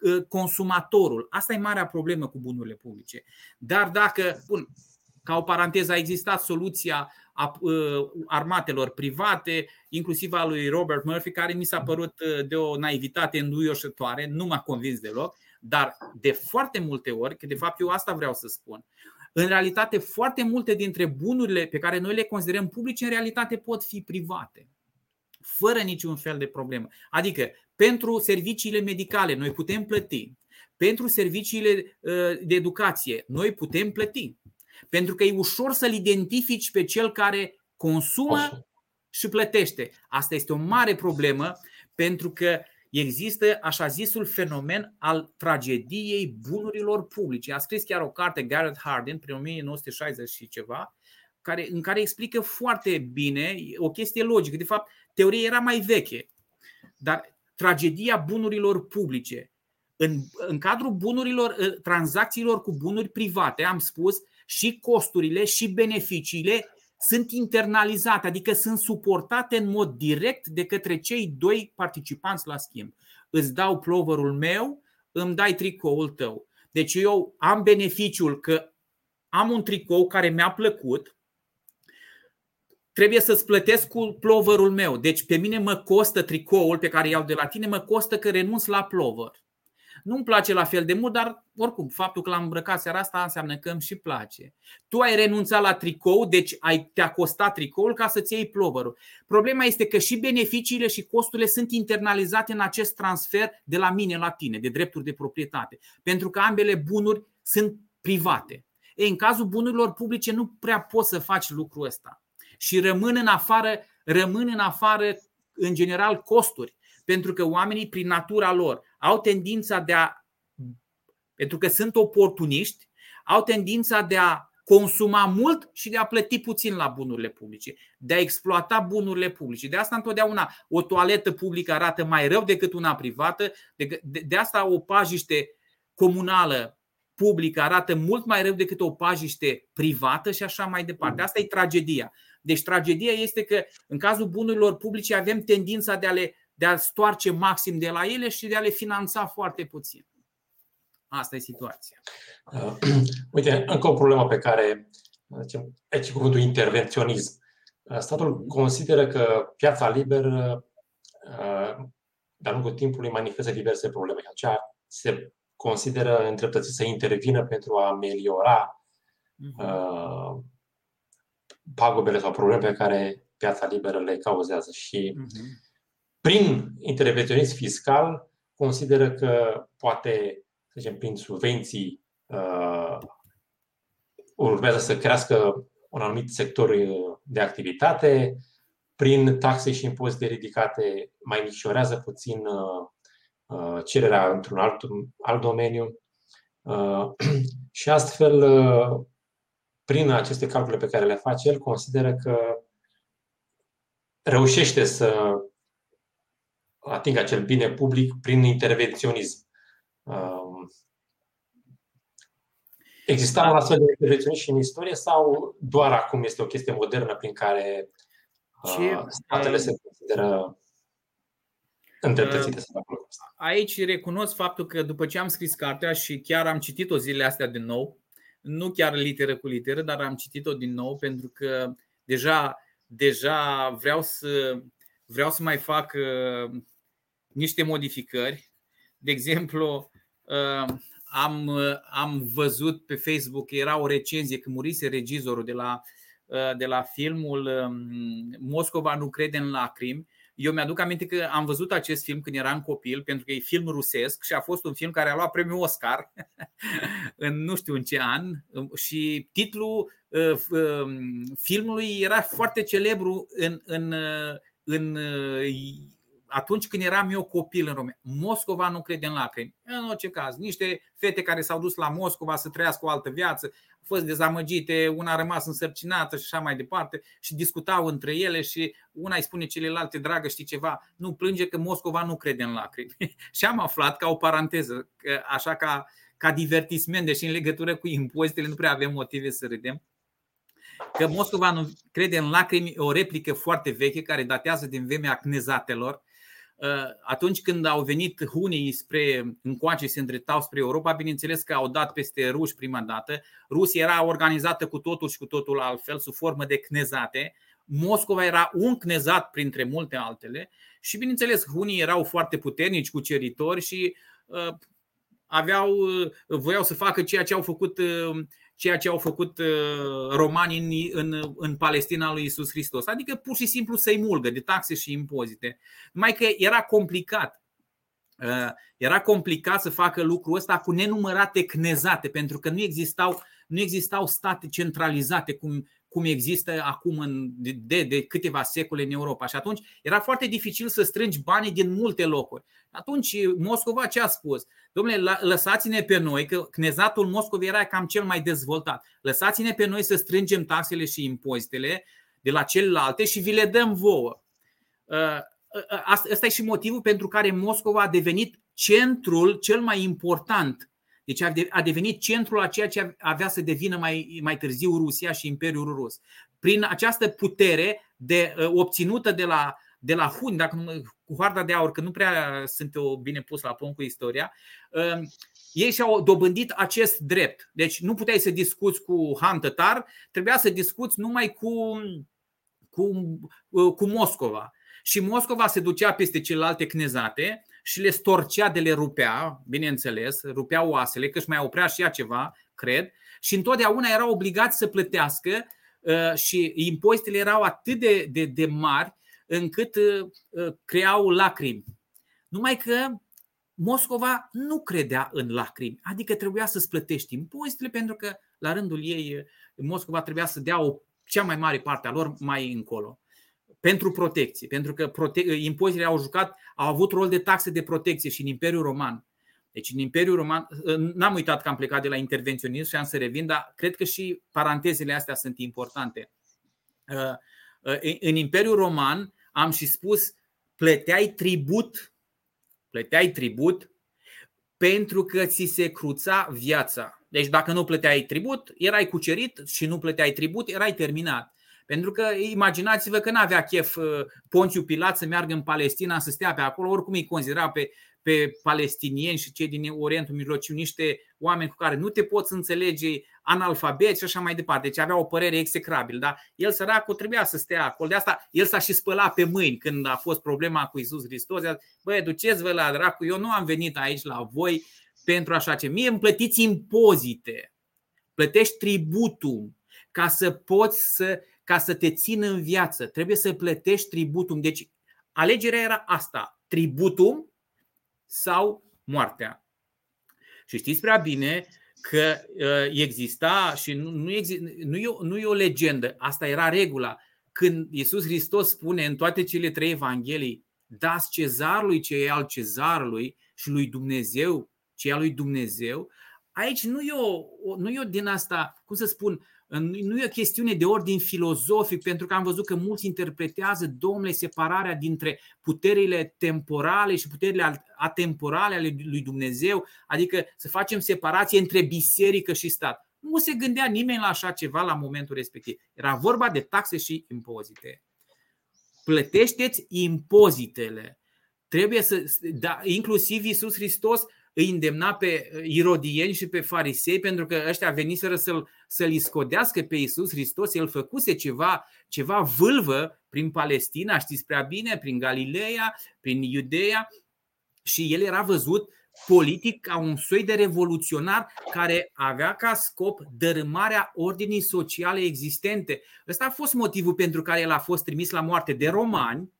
uh, consumatorul. Asta e marea problemă cu bunurile publice. Dar dacă, bun, ca o paranteză, a existat soluția uh, armatelor private, inclusiv a lui Robert Murphy, care mi s-a părut uh, de o naivitate înduioșătoare, nu m-a convins deloc, dar de foarte multe ori, că de fapt eu asta vreau să spun, în realitate foarte multe dintre bunurile pe care noi le considerăm publice, în realitate pot fi private fără niciun fel de problemă. Adică, pentru serviciile medicale, noi putem plăti. Pentru serviciile uh, de educație, noi putem plăti. Pentru că e ușor să-l identifici pe cel care consumă și plătește. Asta este o mare problemă pentru că există așa zisul fenomen al tragediei bunurilor publice. A scris chiar o carte Garrett Hardin prin 1960 și ceva, care, în care explică foarte bine o chestie logică. De fapt, teoria era mai veche, dar tragedia bunurilor publice. În, în cadrul bunurilor, ă, tranzacțiilor cu bunuri private, am spus, și costurile și beneficiile sunt internalizate, adică sunt suportate în mod direct de către cei doi participanți la schimb. Îți dau ploverul meu, îmi dai tricoul tău. Deci eu am beneficiul că am un tricou care mi-a plăcut, trebuie să-ți plătesc cu ploverul meu. Deci pe mine mă costă tricoul pe care iau de la tine, mă costă că renunț la plover. Nu-mi place la fel de mult, dar oricum, faptul că l-am îmbrăcat seara asta înseamnă că îmi și place. Tu ai renunțat la tricou, deci ai, te-a costat tricoul ca să-ți iei plovărul. Problema este că și beneficiile și costurile sunt internalizate în acest transfer de la mine la tine, de drepturi de proprietate. Pentru că ambele bunuri sunt private. Ei, în cazul bunurilor publice nu prea poți să faci lucrul ăsta. Și rămân în afară, rămân în afară, în general, costuri. Pentru că oamenii, prin natura lor, au tendința de a, pentru că sunt oportuniști, au tendința de a consuma mult și de a plăti puțin la bunurile publice, de a exploata bunurile publice. De asta întotdeauna o toaletă publică arată mai rău decât una privată, de, de, de asta o pajiște comunală publică arată mult mai rău decât o pajiște privată și așa mai departe. Asta e tragedia. Deci tragedia este că în cazul bunurilor publice avem tendința de a le de a stoarce maxim de la ele și de a le finanța foarte puțin. Asta e situația. Uh, <clears throat> uite, încă o problemă pe care, aici cuvântul intervenționism. Uh, statul consideră că piața liberă uh, de-a lungul timpului manifestă diverse probleme. Aceea se consideră întreptățit să intervină pentru a ameliora uh, pagubele sau probleme pe care piața liberă le cauzează. Și uh-huh prin intervenționism fiscal, consideră că poate, să zicem, prin subvenții, uh, urmează să crească un anumit sector uh, de activitate, prin taxe și impozite ridicate mai micșorează puțin uh, uh cererea într-un alt, alt domeniu. Uh, <clears throat> și astfel, uh, prin aceste calcule pe care le face, el consideră că reușește să atingă acel bine public prin intervenționism. Um, exista un astfel de intervenționism și în istorie sau doar acum este o chestie modernă prin care uh, statele se consideră îndreptățite să facă Aici recunosc faptul că după ce am scris cartea și chiar am citit-o zilele astea din nou, nu chiar literă cu literă, dar am citit-o din nou pentru că deja, deja vreau să vreau să mai fac uh, niște modificări. De exemplu, uh, am, uh, am văzut pe Facebook că era o recenzie că murise regizorul de la, uh, de la filmul um, Moscova nu crede în lacrimi. Eu mi-aduc aminte că am văzut acest film când eram copil, pentru că e film rusesc și a fost un film care a luat premiul Oscar <laughs> în nu știu în ce an și titlul uh, um, filmului era foarte celebru în, în, în atunci când eram eu copil în România, Moscova nu crede în lacrimi. În orice caz, niște fete care s-au dus la Moscova să trăiască o altă viață, au fost dezamăgite, una a rămas însărcinată și așa mai departe și discutau între ele și una îi spune celelalte, dragă, știi ceva, nu plânge că Moscova nu crede în lacrimi. <laughs> și am aflat ca o paranteză, așa ca, ca divertisment, deși în legătură cu impozitele nu prea avem motive să râdem, că Moscova nu crede în lacrimi, o replică foarte veche care datează din vremea cnezatelor, Uh, atunci când au venit hunii spre încoace se îndreptau spre Europa, bineînțeles că au dat peste ruși prima dată. Rusia era organizată cu totul și cu totul altfel, sub formă de cnezate. Moscova era un cnezat printre multe altele și bineînțeles hunii erau foarte puternici, cuceritori și uh, aveau, uh, voiau să facă ceea ce au făcut ceea ce au făcut uh, romanii în, în, în Palestina lui Isus Hristos. Adică pur și simplu să-i mulgă de taxe și impozite. Numai că era complicat. Uh, era complicat să facă lucrul ăsta cu nenumărate cnezate, pentru că nu existau, nu existau state centralizate cum, cum există acum în, de, de câteva secole în Europa. Și atunci era foarte dificil să strângi banii din multe locuri. Atunci Moscova ce a spus? Domnule, lăsați-ne pe noi, că Cnezatul Moscovei era cam cel mai dezvoltat. Lăsați-ne pe noi să strângem taxele și impozitele de la celelalte și vi le dăm vouă. Uh, uh, asta e și motivul pentru care Moscova a devenit centrul cel mai important deci a devenit centrul a ceea ce avea să devină mai, mai târziu Rusia și Imperiul Rus. Prin această putere de, ă, obținută de la, de la Hun, dacă nu, cu harda de aur, că nu prea sunt eu bine pus la punct cu istoria, ă, ei și-au dobândit acest drept. Deci nu puteai să discuți cu Han Tătar, trebuia să discuți numai cu, cu, ă, cu Moscova. Și Moscova se ducea peste celelalte cnezate și le storcea de le rupea, bineînțeles, rupea oasele, că își mai oprea și ea ceva, cred, și întotdeauna era obligat să plătească uh, și impozitele erau atât de, de, de mari încât uh, uh, creau lacrimi. Numai că Moscova nu credea în lacrimi, adică trebuia să-ți plătești impozitele pentru că la rândul ei Moscova trebuia să dea o cea mai mare parte a lor mai încolo pentru protecție, pentru că prote- impozitele au jucat, au avut rol de taxe de protecție și în Imperiul Roman. Deci în Imperiul Roman, n-am uitat că am plecat de la intervenționism și am să revin, dar cred că și parantezele astea sunt importante. Uh, uh, în Imperiul Roman am și spus, plăteai tribut, plăteai tribut pentru că ți se cruța viața. Deci dacă nu plăteai tribut, erai cucerit și nu plăteai tribut, erai terminat. Pentru că imaginați-vă că n-avea chef uh, Ponțiu Pilat să meargă în Palestina, să stea pe acolo, oricum îi considera pe, pe palestinieni și cei din Orientul Mijlociu niște oameni cu care nu te poți înțelege, analfabet și așa mai departe. Deci avea o părere execrabilă, dar el săracul trebuia să stea acolo. De asta el s-a și spălat pe mâini când a fost problema cu Isus Hristos. Băi, duceți-vă la dracu, eu nu am venit aici la voi pentru așa ce. Mie îmi plătiți impozite, plătești tributul ca să poți să ca să te țină în viață. Trebuie să plătești tributum. Deci alegerea era asta, tributum sau moartea. Și știți prea bine că uh, exista și nu, nu, exist, nu, e, nu e o legendă, asta era regula. Când Iisus Hristos spune în toate cele trei evanghelii, dați cezarului ce e al cezarului și lui Dumnezeu ce e al lui Dumnezeu, aici nu e, o, nu e o din asta, cum să spun, Nu e o chestiune de ordin filozofic, pentru că am văzut că mulți interpretează, domnule, separarea dintre puterile temporale și puterile atemporale ale lui Dumnezeu, adică să facem separație între biserică și stat. Nu se gândea nimeni la așa ceva la momentul respectiv. Era vorba de taxe și impozite. Plătește-ți impozitele. Trebuie să, da, inclusiv Iisus Hristos îi îndemna pe uh, irodieni și pe farisei, pentru că ăștia veniseră să-l, să-l iscodească pe Iisus Hristos. El făcuse ceva, ceva vâlvă prin Palestina, știți prea bine, prin Galileea, prin Iudeea și el era văzut politic ca un soi de revoluționar care avea ca scop dărâmarea ordinii sociale existente. Ăsta a fost motivul pentru care el a fost trimis la moarte de romani,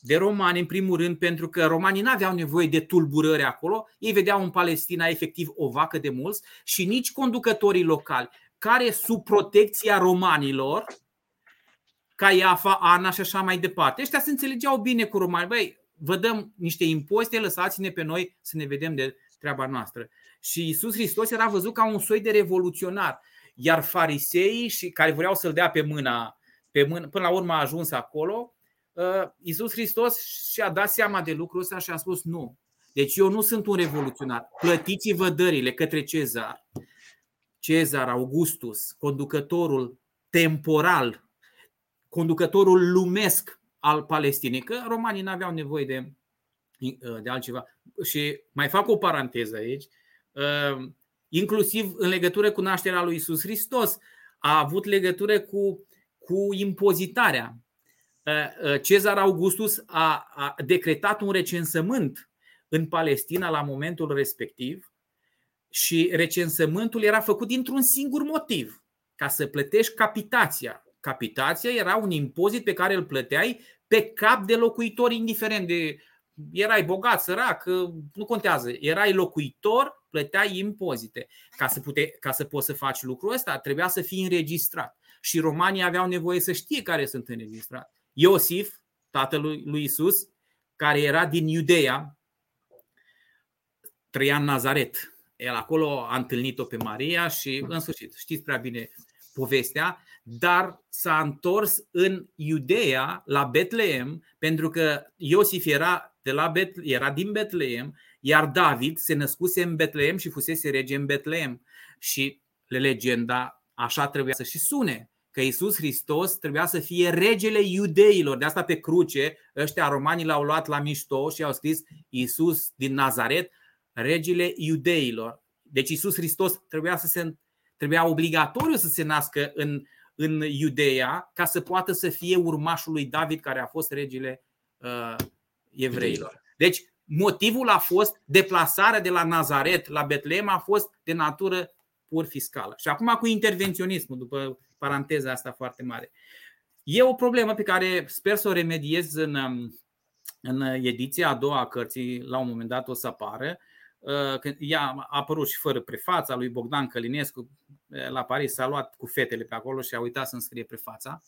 de romani, în primul rând, pentru că romanii nu aveau nevoie de tulburări acolo, ei vedeau în Palestina efectiv o vacă de mulți și nici conducătorii locali, care sub protecția romanilor, ca Iafa, Ana și așa mai departe, ăștia se înțelegeau bine cu romani. Băi, vă dăm niște impozite, lăsați-ne pe noi să ne vedem de treaba noastră. Și Isus Hristos era văzut ca un soi de revoluționar. Iar fariseii și care vreau să-l dea pe mâna, pe mână, până la urmă a ajuns acolo, Uh, Iisus Hristos și-a dat seama de lucrul ăsta și a spus nu. Deci eu nu sunt un revoluționar. Plătiți-vă dările către Cezar. Cezar Augustus, conducătorul temporal, conducătorul lumesc al Palestinei, că romanii nu aveau nevoie de, uh, de altceva. Și mai fac o paranteză aici, uh, inclusiv în legătură cu nașterea lui Isus Hristos, a avut legătură cu, cu impozitarea. Uh, uh, Cezar Augustus a, a decretat un recensământ în Palestina la momentul respectiv și recensământul era făcut dintr-un singur motiv, ca să plătești capitația. Capitația era un impozit pe care îl plăteai pe cap de locuitor, indiferent de erai bogat, sărac, nu contează. Erai locuitor, plăteai impozite. Ca să, pute, ca să poți să faci lucrul ăsta, trebuia să fii înregistrat. Și romanii aveau nevoie să știe care sunt înregistrați. Iosif, tatălui lui Isus, care era din Iudeea, trăia în Nazaret. El acolo a întâlnit-o pe Maria și, în sfârșit, știți prea bine povestea, dar s-a întors în Iudeea, la Betleem, pentru că Iosif era, de la Bet- era din Betleem, iar David se născuse în Betleem și fusese rege în Betleem. Și legenda așa trebuia să și sune că Isus Hristos trebuia să fie regele iudeilor. De asta pe cruce, ăștia romanii l-au luat la mișto și au scris Isus din Nazaret, regele iudeilor. Deci Isus Hristos trebuia să se trebuia obligatoriu să se nască în, în Iudeea ca să poată să fie urmașul lui David care a fost regele uh, evreilor. Deci motivul a fost deplasarea de la Nazaret la Betleem a fost de natură pur fiscală. Și acum cu intervenționismul, după paranteza asta foarte mare. E o problemă pe care sper să o remediez în, um, în ediția a doua a cărții, la un moment dat o să apară. Uh, când ea a apărut și fără prefața lui Bogdan Călinescu, la Paris s-a luat cu fetele pe acolo și a uitat să scrie prefața.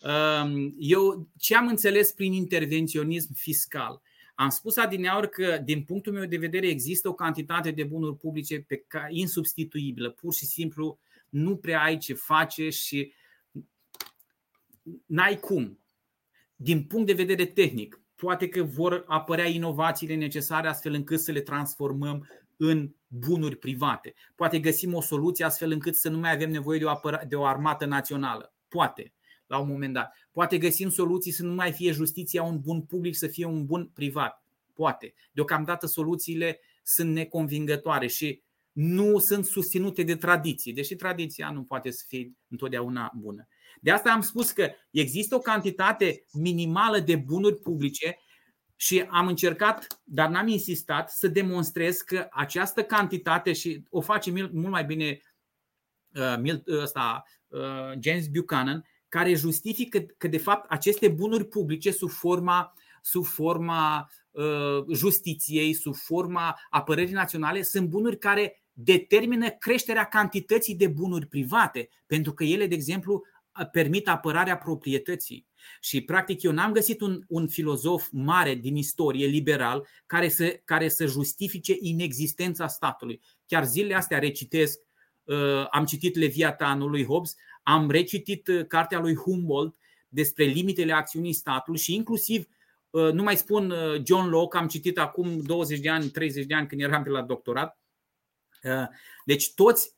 Um, eu ce am înțeles prin intervenționism fiscal? Am spus adineauri că, din punctul meu de vedere, există o cantitate de bunuri publice pe care, insubstituibilă. Pur și simplu nu prea ai ce face și n-ai cum. Din punct de vedere tehnic, poate că vor apărea inovațiile necesare astfel încât să le transformăm în bunuri private. Poate găsim o soluție astfel încât să nu mai avem nevoie de o, apăra- de o armată națională. Poate, la un moment dat. Poate găsim soluții să nu mai fie justiția un bun public, să fie un bun privat. Poate. Deocamdată soluțiile sunt neconvingătoare și nu sunt susținute de tradiții, deși tradiția nu poate să fie întotdeauna bună. De asta am spus că există o cantitate minimală de bunuri publice și am încercat, dar n-am insistat, să demonstrez că această cantitate și o face mult mai bine uh, ăsta, uh, James Buchanan, care justifică că de fapt aceste bunuri publice sub forma, sub forma uh, justiției, sub forma apărării naționale, sunt bunuri care determină creșterea cantității de bunuri private, pentru că ele, de exemplu, permit apărarea proprietății. Și, practic, eu n-am găsit un, un filozof mare din istorie, liberal, care să, care să justifice inexistența statului. Chiar zilele astea recitesc am citit Leviatanul lui Hobbes, am recitit cartea lui Humboldt despre limitele acțiunii statului și inclusiv nu mai spun John Locke, am citit acum 20 de ani, 30 de ani când eram pe la doctorat. Deci toți,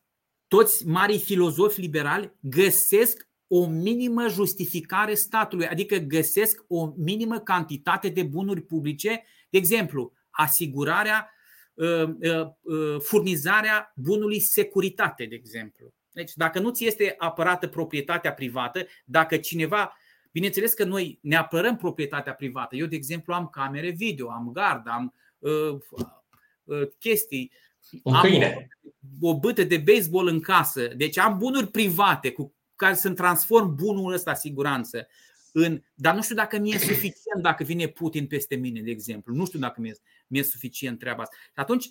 toți marii filozofi liberali găsesc o minimă justificare statului, adică găsesc o minimă cantitate de bunuri publice, de exemplu, asigurarea, uh, uh, uh, furnizarea bunului securitate, de exemplu. Deci, dacă nu ți este apărată proprietatea privată, dacă cineva. Bineînțeles că noi ne apărăm proprietatea privată. Eu, de exemplu, am camere video, am gard, am uh, uh, chestii. Un am câine. O, o bâtă de baseball în casă. Deci am bunuri private cu care să-mi transform bunul ăsta siguranță în. Dar nu știu dacă mi-e suficient dacă vine Putin peste mine, de exemplu. Nu știu dacă mi-e, mi-e suficient treaba asta. Și atunci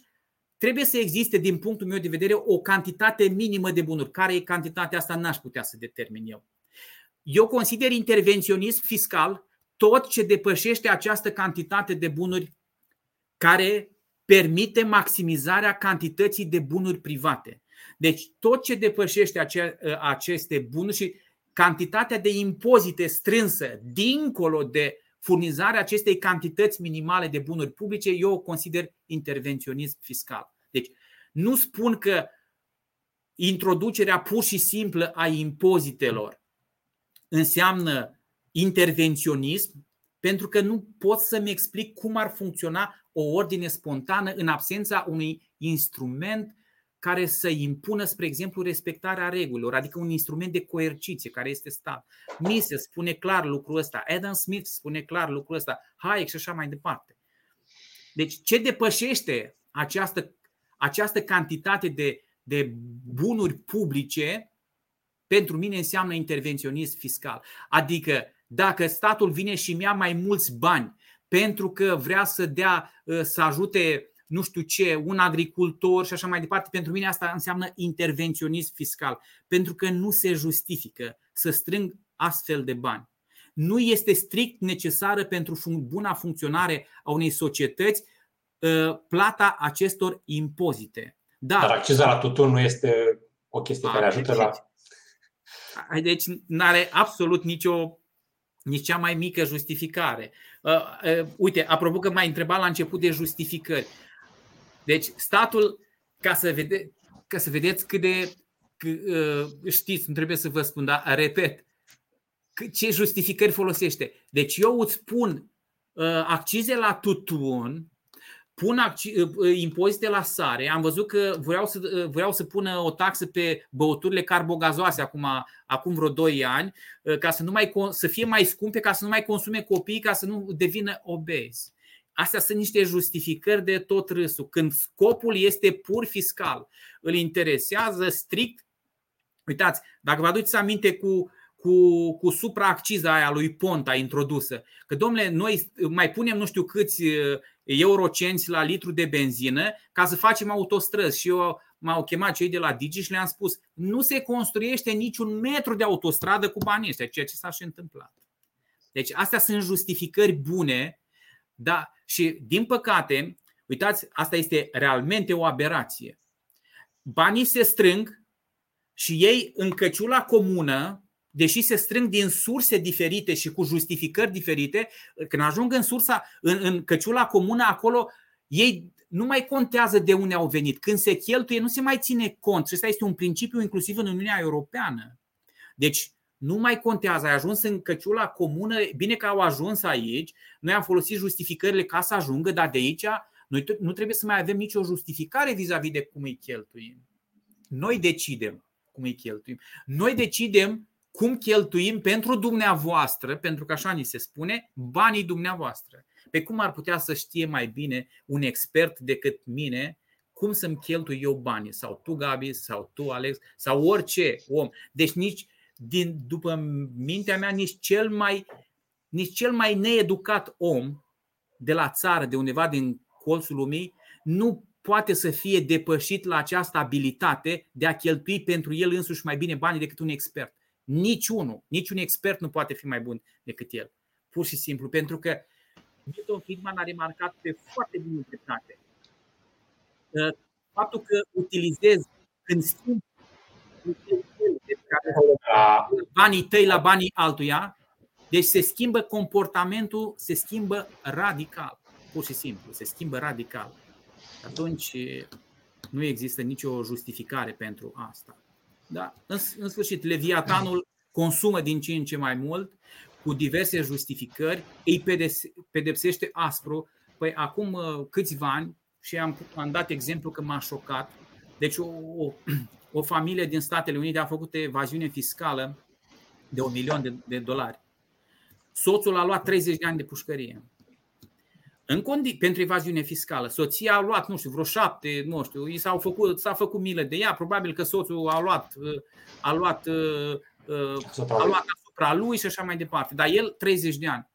trebuie să existe, din punctul meu de vedere, o cantitate minimă de bunuri. Care e cantitatea asta, n-aș putea să determin eu. Eu consider intervenționism fiscal tot ce depășește această cantitate de bunuri care permite maximizarea cantității de bunuri private. Deci tot ce depășește ace- aceste bunuri și cantitatea de impozite strânsă dincolo de furnizarea acestei cantități minimale de bunuri publice, eu o consider intervenționism fiscal. Deci nu spun că introducerea pur și simplă a impozitelor înseamnă intervenționism, pentru că nu pot să-mi explic cum ar funcționa o ordine spontană în absența unui instrument care să impună, spre exemplu, respectarea regulilor, adică un instrument de coerciție care este stat. Mises spune clar lucrul ăsta, Adam Smith spune clar lucrul ăsta, Hayek și așa mai departe. Deci ce depășește această, această cantitate de, de bunuri publice, pentru mine înseamnă intervenționism fiscal. Adică dacă statul vine și mi-a mai mulți bani pentru că vrea să dea, să ajute nu știu ce, un agricultor și așa mai departe, pentru mine asta înseamnă intervenționism fiscal, pentru că nu se justifică să strâng astfel de bani. Nu este strict necesară pentru buna funcționare a unei societăți ă, plata acestor impozite. Dar, Dar accesul la tutun nu este o chestie care ajută la. Deci nu are absolut nicio nici cea mai mică justificare. Uh, uh, uite, apropo că m-ai întrebat la început de justificări. Deci statul, ca să, vede, ca să vedeți cât de că, uh, știți, nu trebuie să vă spun, dar repet, ce justificări folosește. Deci eu îți pun uh, accize la tutun, pun acci- uh, impozite la sare. Am văzut că vreau să, vreau să pună o taxă pe băuturile carbogazoase acum, acum vreo 2 ani, ca să, nu mai, să fie mai scumpe, ca să nu mai consume copii, ca să nu devină obezi. Astea sunt niște justificări de tot râsul. Când scopul este pur fiscal, îl interesează strict. Uitați, dacă vă aduceți aminte cu, cu, cu supraacciza aia lui Ponta introdusă, că domnule, noi mai punem nu știu câți uh, eurocenți la litru de benzină ca să facem autostrăzi. Și eu m-au chemat cei de la Digi și le-am spus nu se construiește niciun metru de autostradă cu banii ăștia, ceea ce s-a și întâmplat. Deci astea sunt justificări bune, dar și, din păcate, uitați, asta este realmente o aberație. Banii se strâng și ei în căciula comună, deși se strâng din surse diferite și cu justificări diferite, când ajung în sursa, în, în căciula comună, acolo ei nu mai contează de unde au venit. Când se cheltuie, nu se mai ține cont. Și ăsta este un principiu inclusiv în Uniunea Europeană. Deci, nu mai contează, ai ajuns în căciula comună, bine că au ajuns aici, noi am folosit justificările ca să ajungă, dar de aici noi nu trebuie să mai avem nicio justificare vis-a-vis de cum îi cheltuim. Noi decidem cum îi cheltuim. Noi decidem cum cheltuim pentru dumneavoastră, pentru că așa ni se spune, banii dumneavoastră. Pe cum ar putea să știe mai bine un expert decât mine cum să-mi cheltui eu banii, sau tu, Gabi, sau tu, Alex, sau orice om. Deci nici din, după mintea mea, nici cel mai, nici cel mai needucat om de la țară, de undeva din colțul lumii, nu poate să fie depășit la această abilitate de a cheltui pentru el însuși mai bine banii decât un expert. Niciunul, niciun expert nu poate fi mai bun decât el. Pur și simplu, pentru că Milton Friedman a remarcat pe foarte bună dreptate faptul că utilizez când schimb banii tăi la banii altuia, deci se schimbă comportamentul, se schimbă radical, pur și simplu, se schimbă radical. Atunci nu există nicio justificare pentru asta. Da? În, în sfârșit, Leviatanul consumă din ce în ce mai mult, cu diverse justificări, îi pedepsește aspru. Păi acum uh, câțiva ani, și am, am dat exemplu că m-a șocat, deci o, o, <clears throat> o familie din Statele Unite a făcut evaziune fiscală de un milion de, de dolari. Soțul a luat 30 de ani de pușcărie. În condi- pentru evaziune fiscală. Soția a luat, nu știu, vreo șapte, nu știu, i s-au făcut, s-a făcut milă de ea. Probabil că soțul a luat, a luat, a luat asupra lui și așa mai departe. Dar el 30 de ani.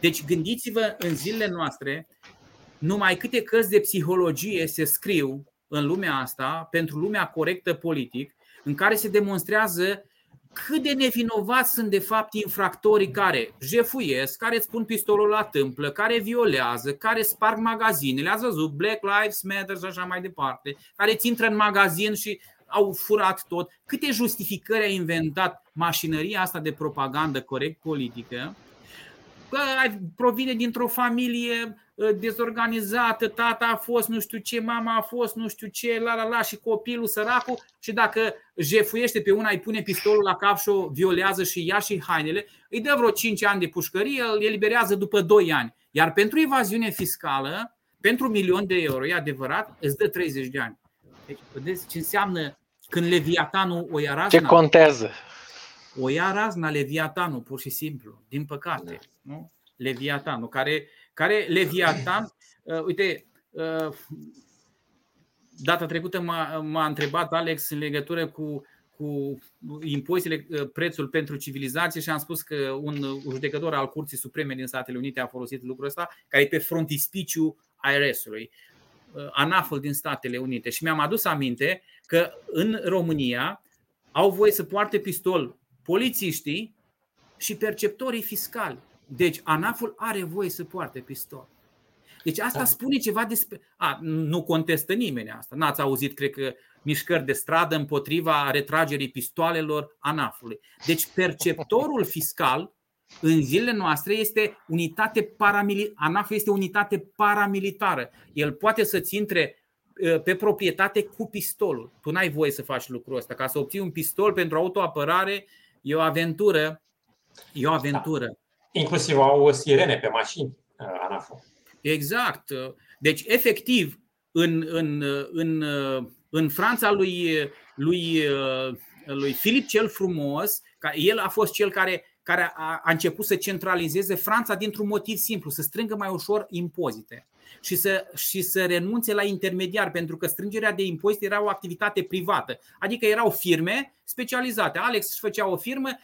Deci gândiți-vă în zilele noastre numai câte cărți de psihologie se scriu în lumea asta, pentru lumea corectă politic, în care se demonstrează cât de nevinovați sunt de fapt infractorii care jefuiesc, care îți pun pistolul la tâmplă, care violează, care sparg magazinele, ați văzut Black Lives Matter și așa mai departe, care ți intră în magazin și au furat tot. Câte justificări a inventat mașinăria asta de propagandă corect politică că provine dintr-o familie ă, dezorganizată, tata a fost nu știu ce, mama a fost nu știu ce, la la la și copilul săracul și dacă jefuiește pe una, îi pune pistolul la cap și o violează și ia și hainele, îi dă vreo 5 ani de pușcărie, îl eliberează după 2 ani. Iar pentru evaziune fiscală, pentru un milion de euro, e adevărat, îți dă 30 de ani. Deci, vedeți ce înseamnă când Leviatanul o ia razna? Ce contează? O ia razna Leviatanul, pur și simplu, din păcate. Da. Nu? Leviatanul, care, care Leviatan, uh, uite, uh, data trecută m-a, m-a întrebat Alex în legătură cu, cu impozitele, uh, prețul pentru civilizație și am spus că un judecător al Curții Supreme din Statele Unite a folosit lucrul ăsta, care e pe frontispiciu IRS-ului, uh, ANAF-ul din Statele Unite. Și mi-am adus aminte că în România au voie să poarte pistol polițiștii și perceptorii fiscali. Deci ANAF-ul are voie să poarte pistol. Deci asta da. spune ceva despre. A, nu contestă nimeni asta. N-ați auzit, cred că, mișcări de stradă împotriva retragerii pistoalelor ANAF-ului. Deci perceptorul <laughs> fiscal în zilele noastre este unitate paramilitară. ANAF este unitate paramilitară. El poate să-ți intre ă, pe proprietate cu pistolul. Tu n-ai voie să faci lucrul ăsta. Ca să obții un pistol pentru autoapărare e o aventură. E o aventură. Da. Inclusiv au sirene pe mașini, ă, ANAF. Exact. Deci, efectiv, în, în, în, în Franța lui, lui, lui Filip cel Frumos, el a fost cel care, care a, a început să centralizeze Franța dintr-un motiv simplu, să strângă mai ușor impozite și să, și să renunțe la intermediar, pentru că strângerea de impozite era o activitate privată. Adică erau firme specializate. Alex își făcea o firmă ă,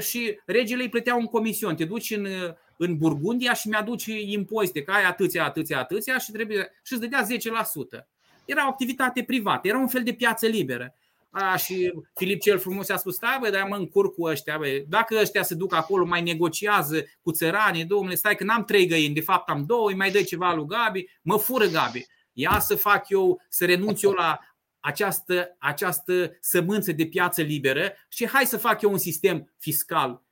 și regele îi plătea un comision. Te duci în, în Burgundia și mi-aduci impozite, că ai atâția, atâția, atâția și trebuie și îți dădea 10%. Era o activitate privată, era un fel de piață liberă. A, și Filip cel frumos a spus, stai bă, dar mă încurc cu ăștia, bă. dacă ăștia se duc acolo, mai negociază cu țăranii, domnule, stai că n-am trei găini, de fapt am două, îi mai dă ceva lui Gabi, mă fură Gabi. Ia să fac eu, să renunț eu la această, această sămânță de piață liberă și hai să fac eu un sistem fiscal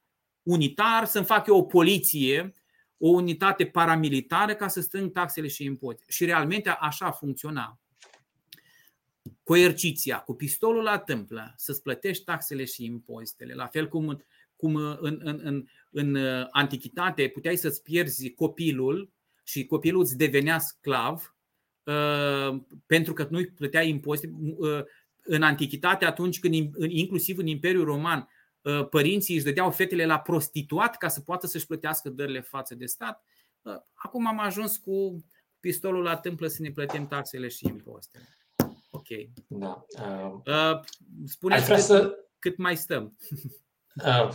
unitar, să-mi fac eu o poliție, o unitate paramilitară ca să strâng taxele și impozite. Și realmente așa funcționa. Coerciția, cu pistolul la tâmplă, să-ți plătești taxele și impozitele. La fel cum, cum în, în, în, în antichitate puteai să-ți pierzi copilul și copilul îți devenea sclav uh, pentru că nu-i plăteai impozite. Uh, în antichitate, atunci când, inclusiv în Imperiul Roman, Uh, părinții își dădeau fetele la prostituat ca să poată să-și plătească dările față de stat. Uh, acum am ajuns cu pistolul la tâmplă să ne plătim taxele și impozitele. Ok. Da. Uh, Spuneți cât, să... cât mai stăm. Uh,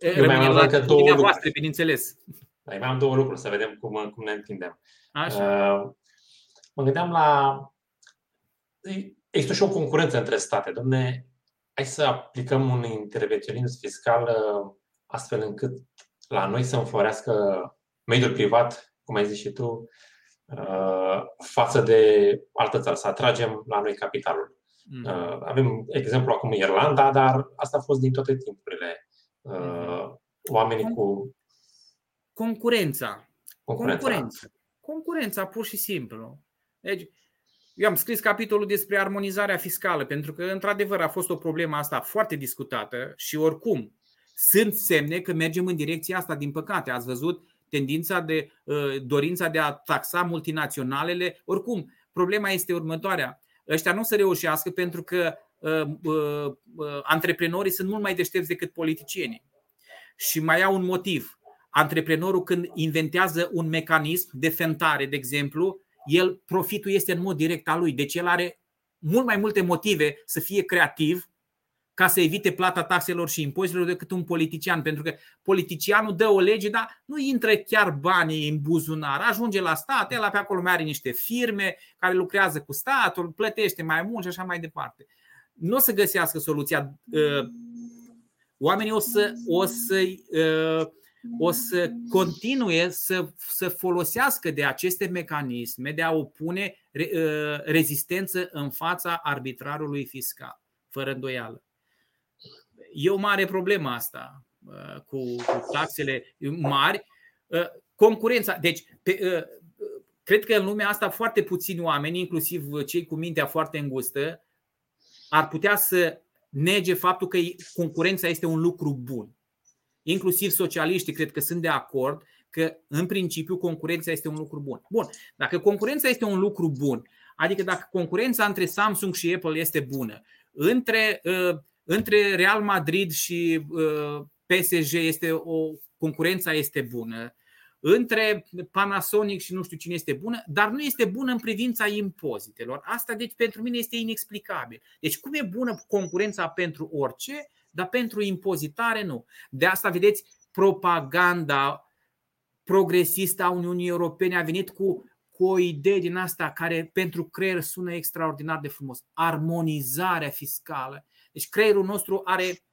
Rămâne la două voastre, bineînțeles. Da, mai am două lucruri, să vedem cum, cum ne întindem. Așa. Uh, mă gândeam la... Există și o concurență între state. Domne, hai să aplicăm un intervenționism fiscal uh, astfel încât la noi să înflorească mediul privat, cum ai zis și tu, uh, față de altă țară, să atragem la noi capitalul. Mm. Avem exemplu acum Irlanda, dar asta a fost din toate timpurile. Mm. Oamenii cu. Concurența. Concurența. Concurența, Concurența pur și simplu. Deci, eu am scris capitolul despre armonizarea fiscală, pentru că, într-adevăr, a fost o problemă asta foarte discutată și, oricum, sunt semne că mergem în direcția asta, din păcate. Ați văzut tendința de uh, dorința de a taxa multinaționalele. Oricum, problema este următoarea. Ăștia nu o să reușească pentru că uh, uh, antreprenorii sunt mult mai deștepți decât politicienii. Și mai au un motiv. Antreprenorul când inventează un mecanism de fentare, de exemplu, el profitul este în mod direct al lui. Deci el are mult mai multe motive să fie creativ ca să evite plata taxelor și impozitelor decât un politician. Pentru că politicianul dă o lege, dar nu intră chiar banii în buzunar. Ajunge la stat, el pe acolo mai are niște firme care lucrează cu statul, plătește mai mult și așa mai departe. Nu o să găsească soluția. Uh, oamenii o să, o să uh, o să continue să, să folosească de aceste mecanisme de a opune uh, rezistență în fața arbitrarului fiscal, fără îndoială. E o mare problemă asta uh, cu, cu taxele mari. Uh, concurența. Deci, pe, cred că în lumea asta foarte puțini oameni, inclusiv cei cu mintea foarte îngustă, ar putea să nege faptul că concurența este un lucru bun inclusiv socialiștii cred că sunt de acord că în principiu concurența este un lucru bun. Bun, dacă concurența este un lucru bun, adică dacă concurența între Samsung și Apple este bună, între, uh, între Real Madrid și uh, PSG este o concurența este bună, între Panasonic și nu știu cine este bună, dar nu este bună în privința impozitelor. Asta deci pentru mine este inexplicabil. Deci cum e bună concurența pentru orice, dar pentru impozitare nu. De asta, vedeți, propaganda progresistă a Uniunii Europene a venit cu, cu o idee din asta care pentru creier sună extraordinar de frumos. Armonizarea fiscală. Deci creierul nostru are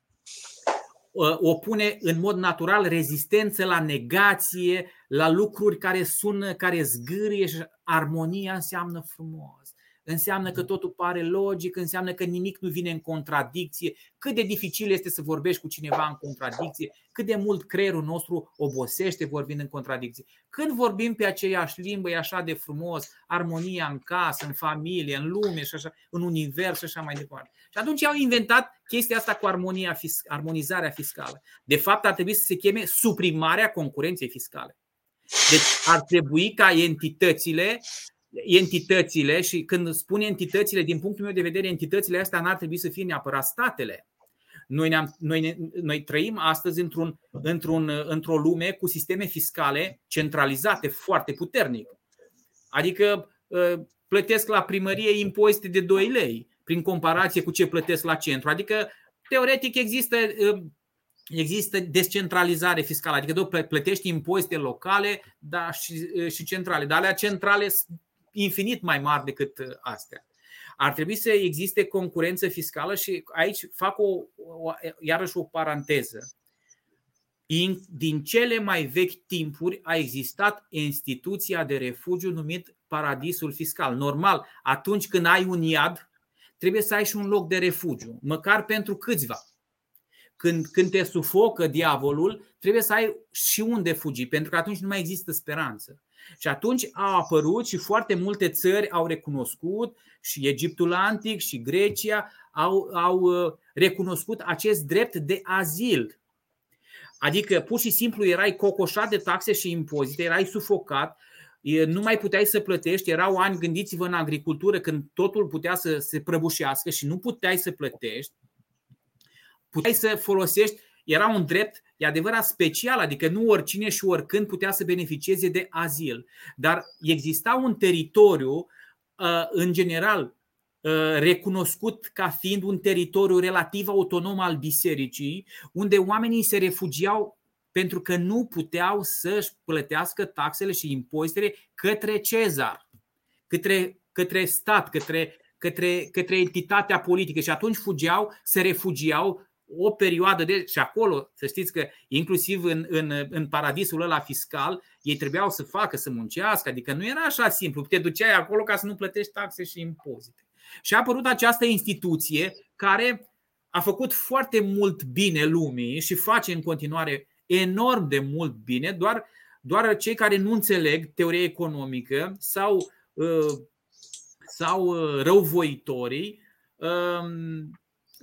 ă, opune în mod natural rezistență la negație, la lucruri care sună, care zgârie și armonia înseamnă frumos înseamnă că totul pare logic, înseamnă că nimic nu vine în contradicție, cât de dificil este să vorbești cu cineva în contradicție, cât de mult creierul nostru obosește vorbind în contradicție. Când vorbim pe aceeași limbă, e așa de frumos, armonia în casă, în familie, în lume și așa, în univers și așa mai departe. Și atunci au inventat chestia asta cu armonia, armonizarea fiscală. De fapt, ar trebui să se cheme suprimarea concurenței fiscale. Deci ar trebui ca entitățile entitățile și când spun entitățile, din punctul meu de vedere, entitățile astea n-ar trebui să fie neapărat statele. Noi, ne-am, noi, noi trăim astăzi într-un, într-un, într-o lume cu sisteme fiscale centralizate foarte puternic. Adică ă, plătesc la primărie impozite de 2 lei prin comparație cu ce plătesc la centru. Adică, teoretic, există ă, există descentralizare fiscală, adică plătești impozite locale dar și, și centrale, dar alea centrale infinit mai mari decât uh, astea. Ar trebui să existe concurență fiscală și aici fac o, o, iarăși o paranteză. Din cele mai vechi timpuri a existat instituția de refugiu numit paradisul fiscal. Normal, atunci când ai un iad, trebuie să ai și un loc de refugiu, măcar pentru câțiva. Când, când te sufocă diavolul, trebuie să ai și unde fugi, pentru că atunci nu mai există speranță. Și atunci a apărut și foarte multe țări au recunoscut, și Egiptul Antic și Grecia au, au uh, recunoscut acest drept de azil. Adică pur și simplu erai cocoșat de taxe și impozite, erai sufocat, nu mai puteai să plătești, erau ani, gândiți-vă în agricultură, când totul putea să se prăbușească și nu puteai să plătești, puteai să folosești, era un drept E adevărat special, adică nu oricine și oricând putea să beneficieze de azil. Dar exista un teritoriu, uh, în general, uh, recunoscut ca fiind un teritoriu relativ autonom al bisericii, unde oamenii se refugiau pentru că nu puteau să-și plătească taxele și impozitele către cezar, către, către stat, către, către, către entitatea politică și atunci fugeau, se refugiau o perioadă de. și acolo, să știți că inclusiv în, în, în paradisul ăla fiscal, ei trebuiau să facă, să muncească, adică nu era așa simplu. Te duceai acolo ca să nu plătești taxe și impozite. Și a apărut această instituție care a făcut foarte mult bine lumii și face în continuare enorm de mult bine, doar, doar cei care nu înțeleg teoria economică sau, uh, sau uh, răuvoitorii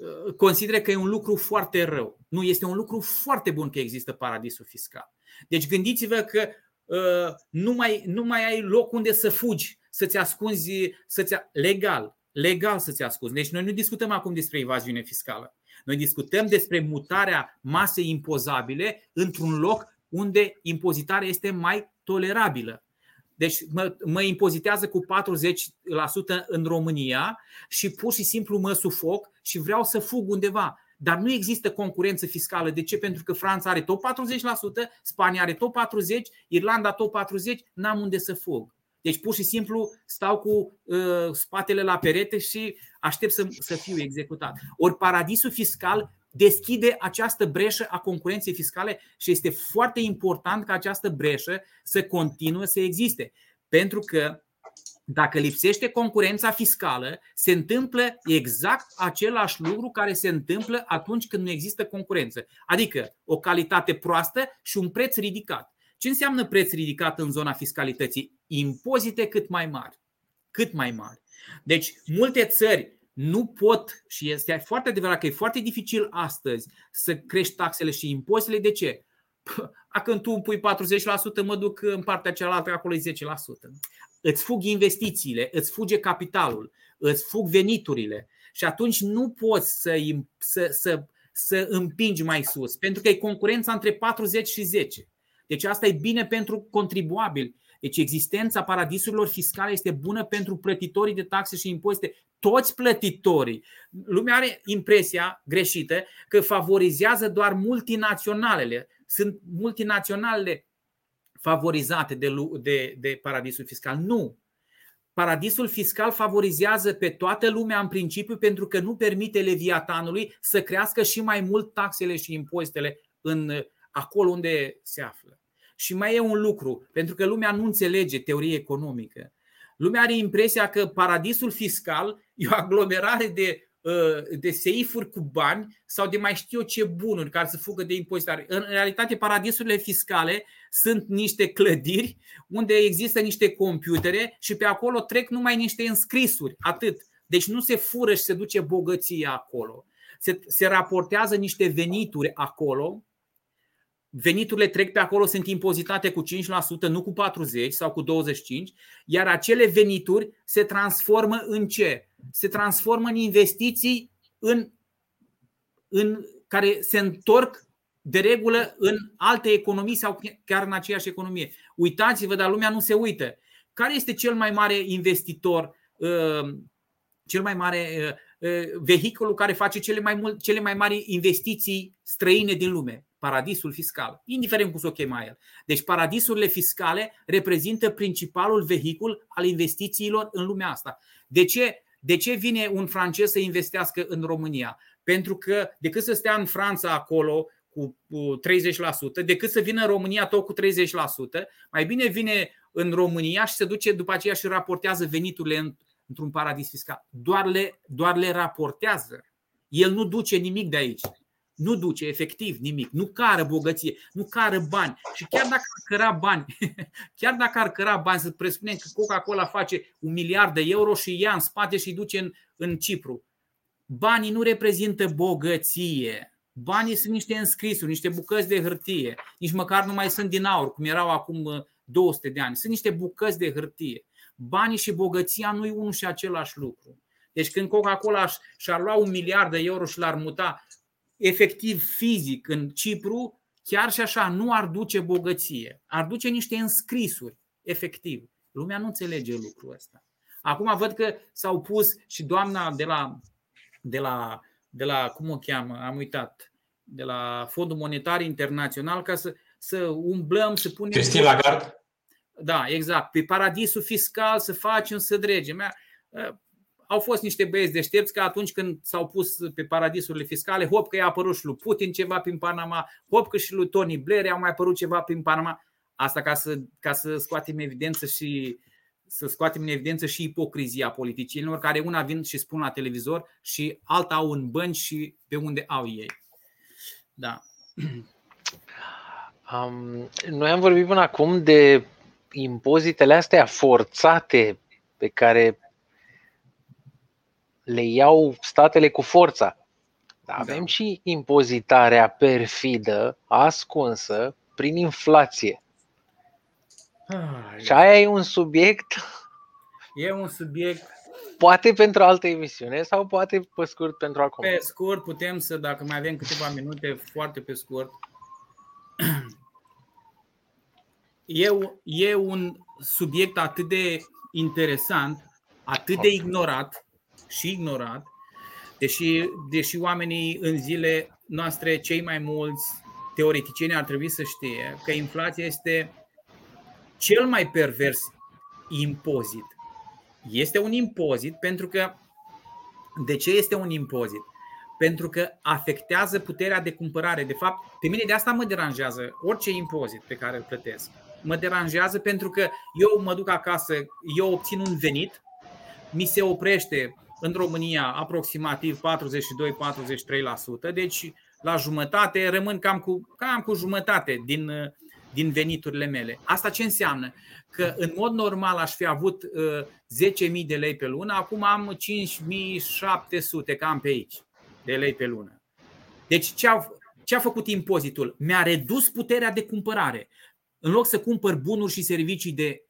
um, uh, consideră că e un lucru foarte rău. Nu, este un lucru foarte bun că există paradisul fiscal. Deci gândiți-vă că nu mai, nu mai ai loc unde să fugi, să-ți ascunzi, să-ți, legal, legal să-ți ascunzi. Deci noi nu discutăm acum despre evaziune fiscală. Noi discutăm despre mutarea masei impozabile într-un loc unde impozitarea este mai tolerabilă. Deci mă, mă impozitează cu 40% în România și pur și simplu mă sufoc și vreau să fug undeva. Dar nu există concurență fiscală. De ce? Pentru că Franța are tot 40%, Spania are tot 40%, Irlanda tot 40%, n-am unde să fug. Deci pur și simplu stau cu uh, spatele la perete și aștept să, să fiu executat. Ori paradisul fiscal deschide această breșă a concurenței fiscale și este foarte important ca această breșă să continue să existe. Pentru că dacă lipsește concurența fiscală, se întâmplă exact același lucru care se întâmplă atunci când nu există concurență. Adică o calitate proastă și un preț ridicat. Ce înseamnă preț ridicat în zona fiscalității? Impozite cât mai mari. Cât mai mari. Deci, multe țări nu pot, și este foarte adevărat că e foarte dificil astăzi să crești taxele și impozitele. De ce? <laughs> A, când tu îmi pui 40%, mă duc în partea cealaltă, acolo e 10%. Îți fug investițiile, îți fuge capitalul, îți fug veniturile și atunci nu poți să, să, să, să împingi mai sus, pentru că e concurența între 40 și 10. Deci asta e bine pentru contribuabil. Deci existența paradisurilor fiscale este bună pentru plătitorii de taxe și impozite, toți plătitorii. Lumea are impresia greșită că favorizează doar multinaționalele. Sunt multinaționalele favorizate de, de, de paradisul fiscal. Nu. Paradisul fiscal favorizează pe toată lumea în principiu pentru că nu permite leviatanului să crească și mai mult taxele și impozitele în acolo unde se află. Și mai e un lucru, pentru că lumea nu înțelege teorie economică. Lumea are impresia că paradisul fiscal e o aglomerare de, uh, de seifuri cu bani sau de mai știu eu ce bunuri care să fugă de impozitare. În realitate, paradisurile fiscale sunt niște clădiri unde există niște computere și pe acolo trec numai niște înscrisuri. Atât. Deci nu se fură și se duce bogăția acolo. Se, se raportează niște venituri acolo veniturile trec pe acolo, sunt impozitate cu 5%, nu cu 40% sau cu 25%, iar acele venituri se transformă în ce? Se transformă în investiții în, în, care se întorc de regulă în alte economii sau chiar în aceeași economie. Uitați-vă, dar lumea nu se uită. Care este cel mai mare investitor, uh, cel mai mare uh, uh, vehiculul care face cele mai, mult, cele mai mari investiții străine din lume? Paradisul fiscal, indiferent cum să o chema el. Deci paradisurile fiscale reprezintă principalul vehicul al investițiilor în lumea asta. De ce? De ce vine un francez să investească în România? Pentru că decât să stea în Franța acolo cu 30%, decât să vină în România tot cu 30%, mai bine vine în România și se duce după aceea și raportează veniturile într-un paradis fiscal. Doar le, doar le raportează. El nu duce nimic de aici nu duce efectiv nimic, nu cară bogăție, nu cară bani. Și chiar dacă ar căra bani, <laughs> chiar dacă ar căra bani, să presupunem că Coca-Cola face un miliard de euro și ia în spate și duce în, în Cipru. Banii nu reprezintă bogăție. Banii sunt niște înscrisuri, niște bucăți de hârtie. Nici măcar nu mai sunt din aur, cum erau acum 200 uh, de ani. Sunt niște bucăți de hârtie. Banii și bogăția nu e unul și același lucru. Deci când Coca-Cola și-ar lua un miliard de euro și l-ar muta efectiv fizic în Cipru, chiar și așa nu ar duce bogăție, ar duce niște înscrisuri, efectiv. Lumea nu înțelege lucrul ăsta. Acum văd că s-au pus și doamna de la, de la, de la cum o cheamă, am uitat, de la Fondul Monetar Internațional ca să, să umblăm, să punem... Christine Lagarde? Da, exact. Pe paradisul fiscal să facem, să dregem au fost niște băieți deștepți că atunci când s-au pus pe paradisurile fiscale, hop că i-a apărut și lui Putin ceva prin Panama, hop că și lui Tony Blair i-a mai apărut ceva prin Panama. Asta ca să, ca să scoatem evidență și să scoatem în evidență și ipocrizia politicienilor, care una vin și spun la televizor și alta au în bănci și pe unde au ei. Da. <clears throat> Um, noi am vorbit până acum de impozitele astea forțate pe care le iau statele cu forța. Dar avem da. și impozitarea perfidă, ascunsă, prin inflație. Ah, și aia e un subiect. E un subiect. Poate pentru altă emisiune sau poate pe scurt pentru acum. Pe scurt putem să, dacă mai avem câteva minute, foarte pe scurt. E, e un subiect atât de interesant, atât de ignorat și ignorat, deși, deși oamenii în zile noastre, cei mai mulți teoreticieni ar trebui să știe că inflația este cel mai pervers impozit. Este un impozit pentru că. De ce este un impozit? Pentru că afectează puterea de cumpărare. De fapt, pe mine de asta mă deranjează orice impozit pe care îl plătesc. Mă deranjează pentru că eu mă duc acasă, eu obțin un venit, mi se oprește în România aproximativ 42-43%, deci la jumătate rămân cam cu, cam cu jumătate din, din veniturile mele. Asta ce înseamnă? Că în mod normal aș fi avut uh, 10.000 de lei pe lună, acum am 5.700 cam pe aici de lei pe lună. Deci ce a, ce a făcut impozitul? Mi-a redus puterea de cumpărare. În loc să cumpăr bunuri și servicii de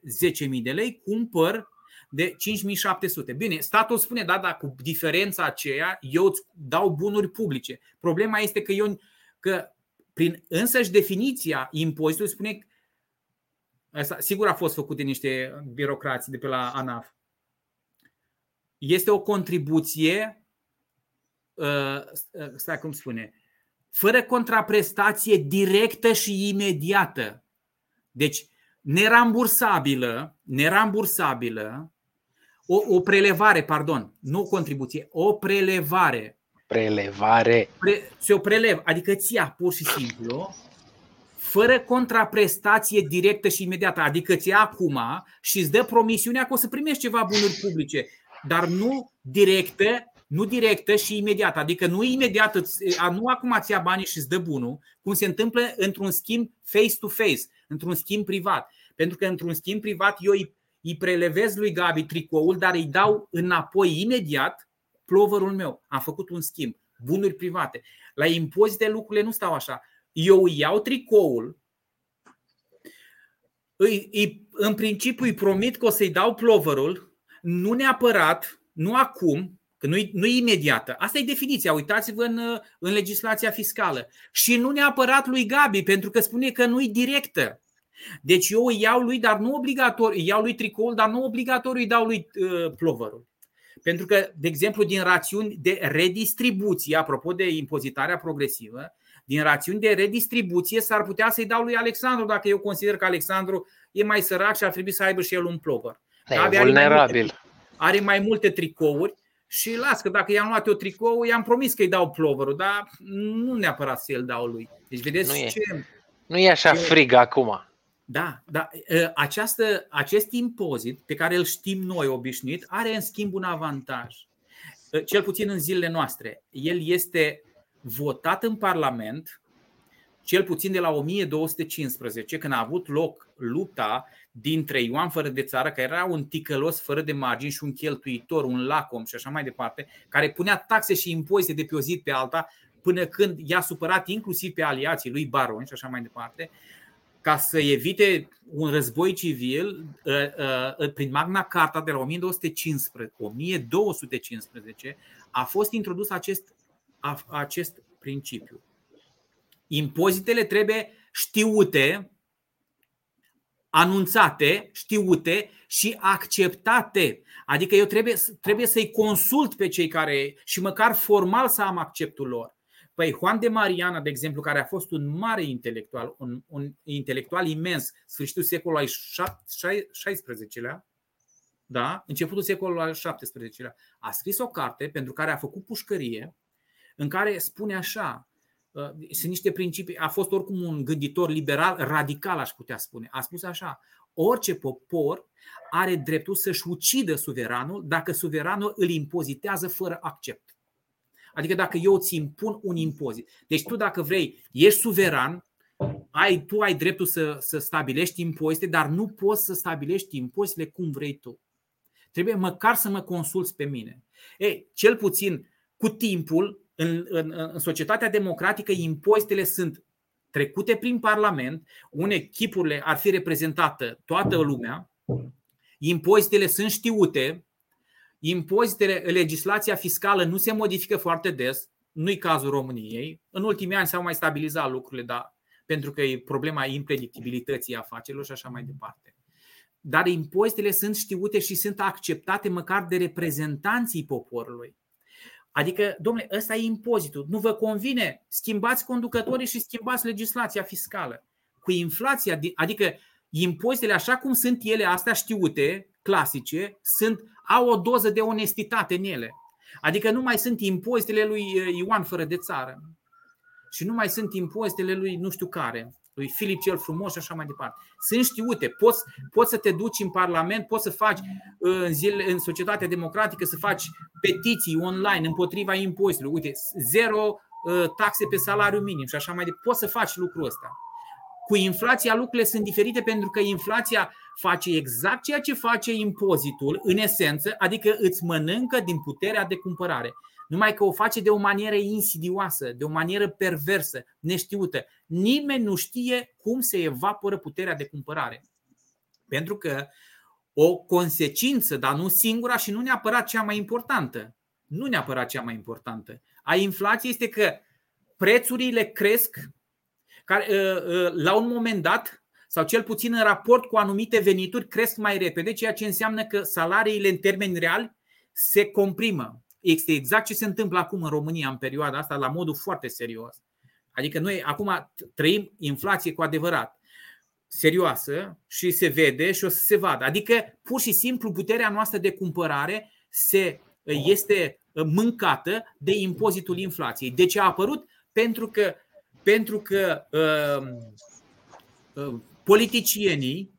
10.000 de lei, cumpăr de 5700. Bine, statul spune, da, dar cu diferența aceea eu îți dau bunuri publice. Problema este că eu că prin însăși definiția impozitului spune Asta sigur a fost făcut de niște birocrați de pe la ANAF. Este o contribuție, uh, stai cum spune, fără contraprestație directă și imediată. Deci, nerambursabilă, nerambursabilă, o, o prelevare, pardon, nu o contribuție, o prelevare. Prelevare. Pre, se o prelev, adică ți ia pur și simplu, fără contraprestație directă și imediată. Adică ți ia acum și îți dă promisiunea că o să primești ceva bunuri publice, dar nu directă, nu directă și imediată. Adică nu imediat, nu acum ți ia banii și îți dă bunul, cum se întâmplă într-un schimb face-to-face, într-un schimb privat. Pentru că într-un schimb privat eu îi îi prelevez lui Gabi tricoul, dar îi dau înapoi imediat ploverul meu. Am făcut un schimb, bunuri private. La impozite lucrurile nu stau așa. Eu îi iau tricoul, îi, îi, în principiu îi promit că o să-i dau ploverul, nu neapărat, nu acum, că nu e, nu e imediată. Asta e definiția. Uitați-vă în, în legislația fiscală. Și nu neapărat lui Gabi, pentru că spune că nu e directă. Deci eu îi iau lui, dar nu obligatoriu, îi iau lui tricoul, dar nu obligatoriu îi dau lui uh, plovărul. Pentru că, de exemplu, din rațiuni de redistribuție, apropo de impozitarea progresivă, din rațiuni de redistribuție s-ar putea să-i dau lui Alexandru dacă eu consider că Alexandru e mai sărac și ar trebui să aibă și el un plover. E vulnerabil. Are mai, multe, are mai multe tricouri și las că dacă i-am luat eu tricou, i-am promis că îi dau ploverul, dar nu neapărat să-l dau lui. Deci vedeți nu e, ce... Nu e așa frig acum. Da, da. Această, acest impozit pe care îl știm noi obișnuit are în schimb un avantaj. Cel puțin în zilele noastre. El este votat în Parlament, cel puțin de la 1215, când a avut loc lupta dintre Ioan fără de țară, care era un ticălos fără de margini și un cheltuitor, un lacom și așa mai departe, care punea taxe și impozite de pe o zi pe alta, până când i-a supărat inclusiv pe aliații lui Baron și așa mai departe ca să evite un război civil, ă, ă, prin Magna Carta de la 1215, 1215 a fost introdus acest, acest principiu. Impozitele trebuie știute, anunțate, știute și acceptate. Adică eu trebuie, trebuie să-i consult pe cei care și măcar formal să am acceptul lor. Păi Juan de Mariana, de exemplu, care a fost un mare intelectual, un, un intelectual imens, sfârșitul secolului XVI-lea, da? începutul secolului al XVII-lea, a scris o carte pentru care a făcut pușcărie, în care spune așa, sunt niște principii. A fost oricum un gânditor liberal, radical, aș putea spune. A spus așa: orice popor are dreptul să-și ucidă suveranul dacă suveranul îl impozitează fără accept. Adică dacă eu ți impun un impozit. Deci tu dacă vrei, ești suveran, ai, tu ai dreptul să, să stabilești impozite, dar nu poți să stabilești impozitele cum vrei tu. Trebuie măcar să mă consulți pe mine. Ei, cel puțin cu timpul, în, în, în societatea democratică, impozitele sunt trecute prin Parlament, unde chipurile ar fi reprezentată toată lumea, impozitele sunt știute, impozitele, legislația fiscală nu se modifică foarte des, nu-i cazul României. În ultimii ani s-au mai stabilizat lucrurile, dar pentru că e problema impredictibilității afacerilor și așa mai departe. Dar impozitele sunt știute și sunt acceptate măcar de reprezentanții poporului. Adică, domnule, ăsta e impozitul. Nu vă convine? Schimbați conducătorii și schimbați legislația fiscală. Cu inflația, adică impozitele așa cum sunt ele, astea știute, clasice, sunt, au o doză de onestitate în ele. Adică nu mai sunt impozitele lui Ioan fără de țară. Și nu mai sunt impozitele lui nu știu care, lui Filip cel frumos și așa mai departe. Sunt știute, poți, poți să te duci în Parlament, poți să faci în, zile, în societatea democratică, să faci petiții online împotriva impozitelor. Uite, zero ă, taxe pe salariu minim și așa mai departe. Poți să faci lucrul ăsta. Cu inflația lucrurile sunt diferite pentru că inflația face exact ceea ce face impozitul, în esență, adică îți mănâncă din puterea de cumpărare. Numai că o face de o manieră insidioasă, de o manieră perversă, neștiută. Nimeni nu știe cum se evaporă puterea de cumpărare. Pentru că o consecință, dar nu singura și nu neapărat cea mai importantă, nu neapărat cea mai importantă, a inflației este că prețurile cresc care, ă, ă, la un moment dat, sau cel puțin în raport cu anumite venituri, cresc mai repede, ceea ce înseamnă că salariile în termeni reali se comprimă. Este exact ce se întâmplă acum în România în perioada asta, la modul foarte serios. Adică noi acum trăim inflație cu adevărat serioasă și se vede și o să se vadă. Adică pur și simplu puterea noastră de cumpărare se, este mâncată de impozitul inflației. De ce a apărut? Pentru că, pentru că uh, uh, politicienii,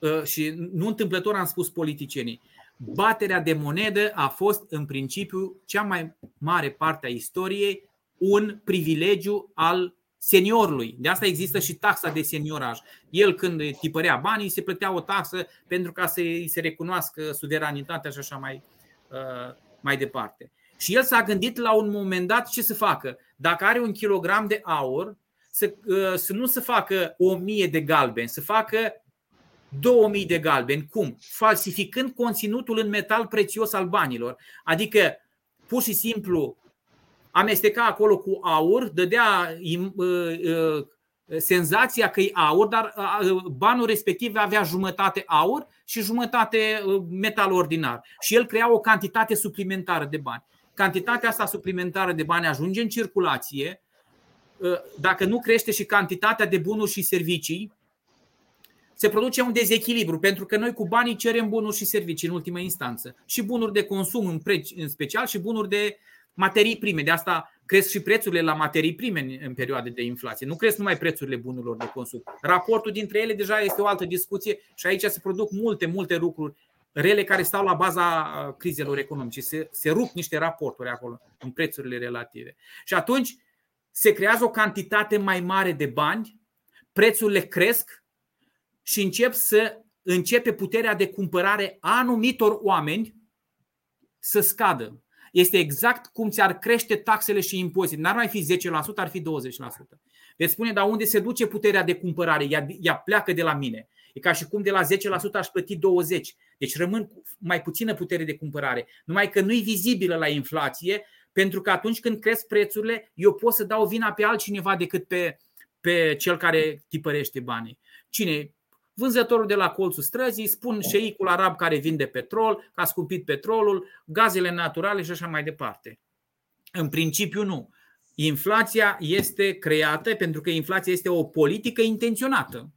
uh, și nu întâmplător am spus politicienii, baterea de monedă a fost în principiu cea mai mare parte a istoriei un privilegiu al seniorului. De asta există și taxa de senioraj. El când tipărea banii, se plătea o taxă pentru ca să îi se recunoască suveranitatea și așa mai, uh, mai departe. Și el s-a gândit la un moment dat ce să facă. Dacă are un kilogram de aur, să, uh, să nu să facă o mie de galbeni, să facă 2000 de galbeni. Cum? Falsificând conținutul în metal prețios al banilor. Adică, pur și simplu, amesteca acolo cu aur, dădea uh, uh, senzația că e aur, dar uh, banul respectiv avea jumătate aur și jumătate metal ordinar. Și el crea o cantitate suplimentară de bani. Cantitatea asta suplimentară de bani ajunge în circulație. Dacă nu crește și cantitatea de bunuri și servicii, se produce un dezechilibru, pentru că noi cu banii cerem bunuri și servicii în ultimă instanță. Și bunuri de consum în, pre- în special și bunuri de materii prime. De asta cresc și prețurile la materii prime în, în perioade de inflație. Nu cresc numai prețurile bunurilor de consum. Raportul dintre ele deja este o altă discuție și aici se produc multe, multe lucruri rele care stau la baza crizelor economice. Se, se rup niște raporturi acolo în prețurile relative. Și atunci se creează o cantitate mai mare de bani, prețurile cresc, și încep să începe puterea de cumpărare a anumitor oameni să scadă. Este exact cum ți-ar crește taxele și impozite. N-ar mai fi 10%, ar fi 20%. Veți spune, dar unde se duce puterea de cumpărare? Ea, ea pleacă de la mine. E ca și cum de la 10% aș plăti 20%. Deci rămân cu mai puțină putere de cumpărare. Numai că nu e vizibilă la inflație, pentru că atunci când cresc prețurile, eu pot să dau vina pe altcineva decât pe, pe cel care tipărește banii. Cine? Vânzătorul de la colțul străzii, spun șeicul arab care vinde petrol, că a scumpit petrolul, gazele naturale și așa mai departe. În principiu nu. Inflația este creată pentru că inflația este o politică intenționată.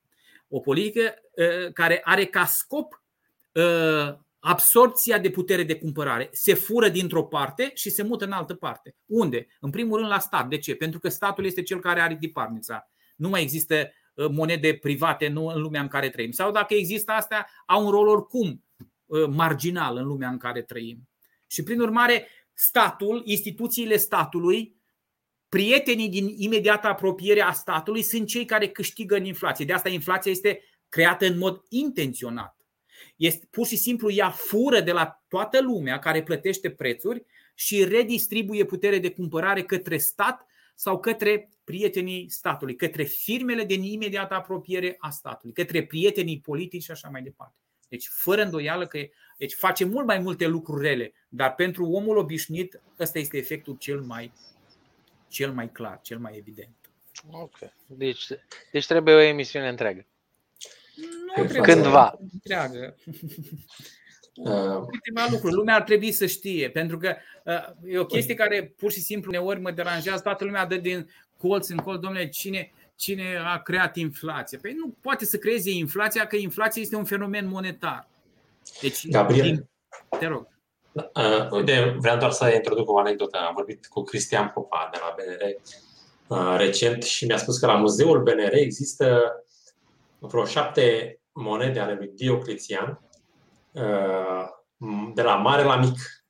O politică uh, care are ca scop uh, absorpția de putere de cumpărare. Se fură dintr-o parte și se mută în altă parte. Unde? În primul rând la stat. De ce? Pentru că statul este cel care are diparnița. Nu mai există uh, monede private nu în lumea în care trăim. Sau dacă există astea, au un rol oricum uh, marginal în lumea în care trăim. Și prin urmare, statul, instituțiile statului, prietenii din imediată apropiere a statului sunt cei care câștigă în inflație. De asta inflația este creată în mod intenționat. Este, pur și simplu ea fură de la toată lumea care plătește prețuri și redistribuie putere de cumpărare către stat sau către prietenii statului, către firmele din imediată apropiere a statului, către prietenii politici și așa mai departe. Deci, fără îndoială că deci face mult mai multe lucruri rele, dar pentru omul obișnuit ăsta este efectul cel mai, cel mai clar, cel mai evident. Ok. Deci, deci trebuie o emisiune întreagă. Nu trebuie Cândva. întreagă. <laughs> Uh, Câteva lucruri. Lumea ar trebui să știe, pentru că uh, e o chestie care pur și simplu uneori mă deranjează. Toată lumea dă din colț în colț, domnule, cine, cine a creat inflația? Păi nu poate să creeze inflația, că inflația este un fenomen monetar. Deci, Gabriel. din- te rog. Uh, uite, vreau doar să introduc o anecdotă. Am vorbit cu Cristian Popa de la BNR uh, recent și mi-a spus că la muzeul BNR există vreo șapte monede ale lui Diocletian uh, de la mare la mic.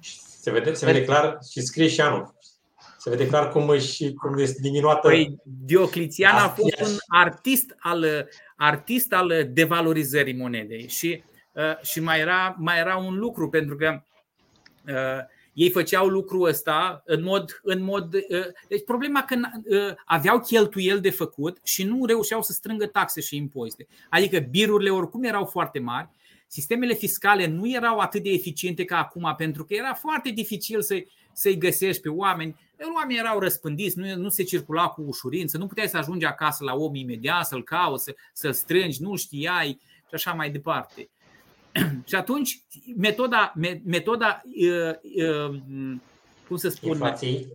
Și se vede, se vede clar și scrie și anul. Se vede clar cum, își, cum este diminuată. Păi Diocletian a fost Asta e. un artist al, artist al devalorizării monedei și, uh, și mai, era, mai era un lucru, pentru că uh, ei făceau lucrul ăsta în mod. În mod uh, deci, problema că uh, aveau cheltuieli de făcut și nu reușeau să strângă taxe și impozite. Adică birurile oricum erau foarte mari, sistemele fiscale nu erau atât de eficiente ca acum, pentru că era foarte dificil să-i, să-i găsești pe oameni. Oamenii erau răspândiți, nu, nu se circula cu ușurință, nu puteai să ajungi acasă la om imediat, să-l cauți, să, să-l strângi, nu știai și așa mai departe. Și atunci, metoda, me- metoda uh, uh, cum să spun, inflației.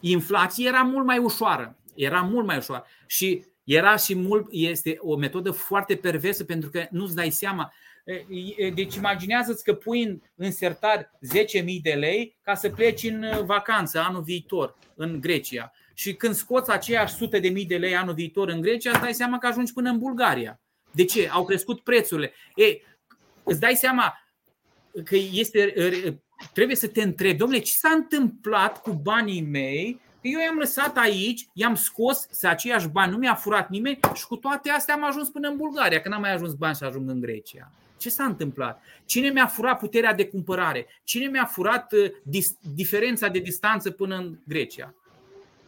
inflație era mult mai ușoară. Era mult mai ușoară. Și era și mult, este o metodă foarte perversă pentru că nu-ți dai seama. Deci imaginează-ți că pui în, în sertar 10.000 de lei ca să pleci în uh, vacanță anul viitor în Grecia. Și când scoți aceiași sute de mii de lei anul viitor în Grecia, îți dai seama că ajungi până în Bulgaria. De ce? Au crescut prețurile. E, îți dai seama că este, trebuie să te întrebi, domnule, ce s-a întâmplat cu banii mei? Că eu i-am lăsat aici, i-am scos să aceiași bani, nu mi-a furat nimeni și cu toate astea am ajuns până în Bulgaria, că n-am mai ajuns bani să ajung în Grecia. Ce s-a întâmplat? Cine mi-a furat puterea de cumpărare? Cine mi-a furat uh, dis- diferența de distanță până în Grecia?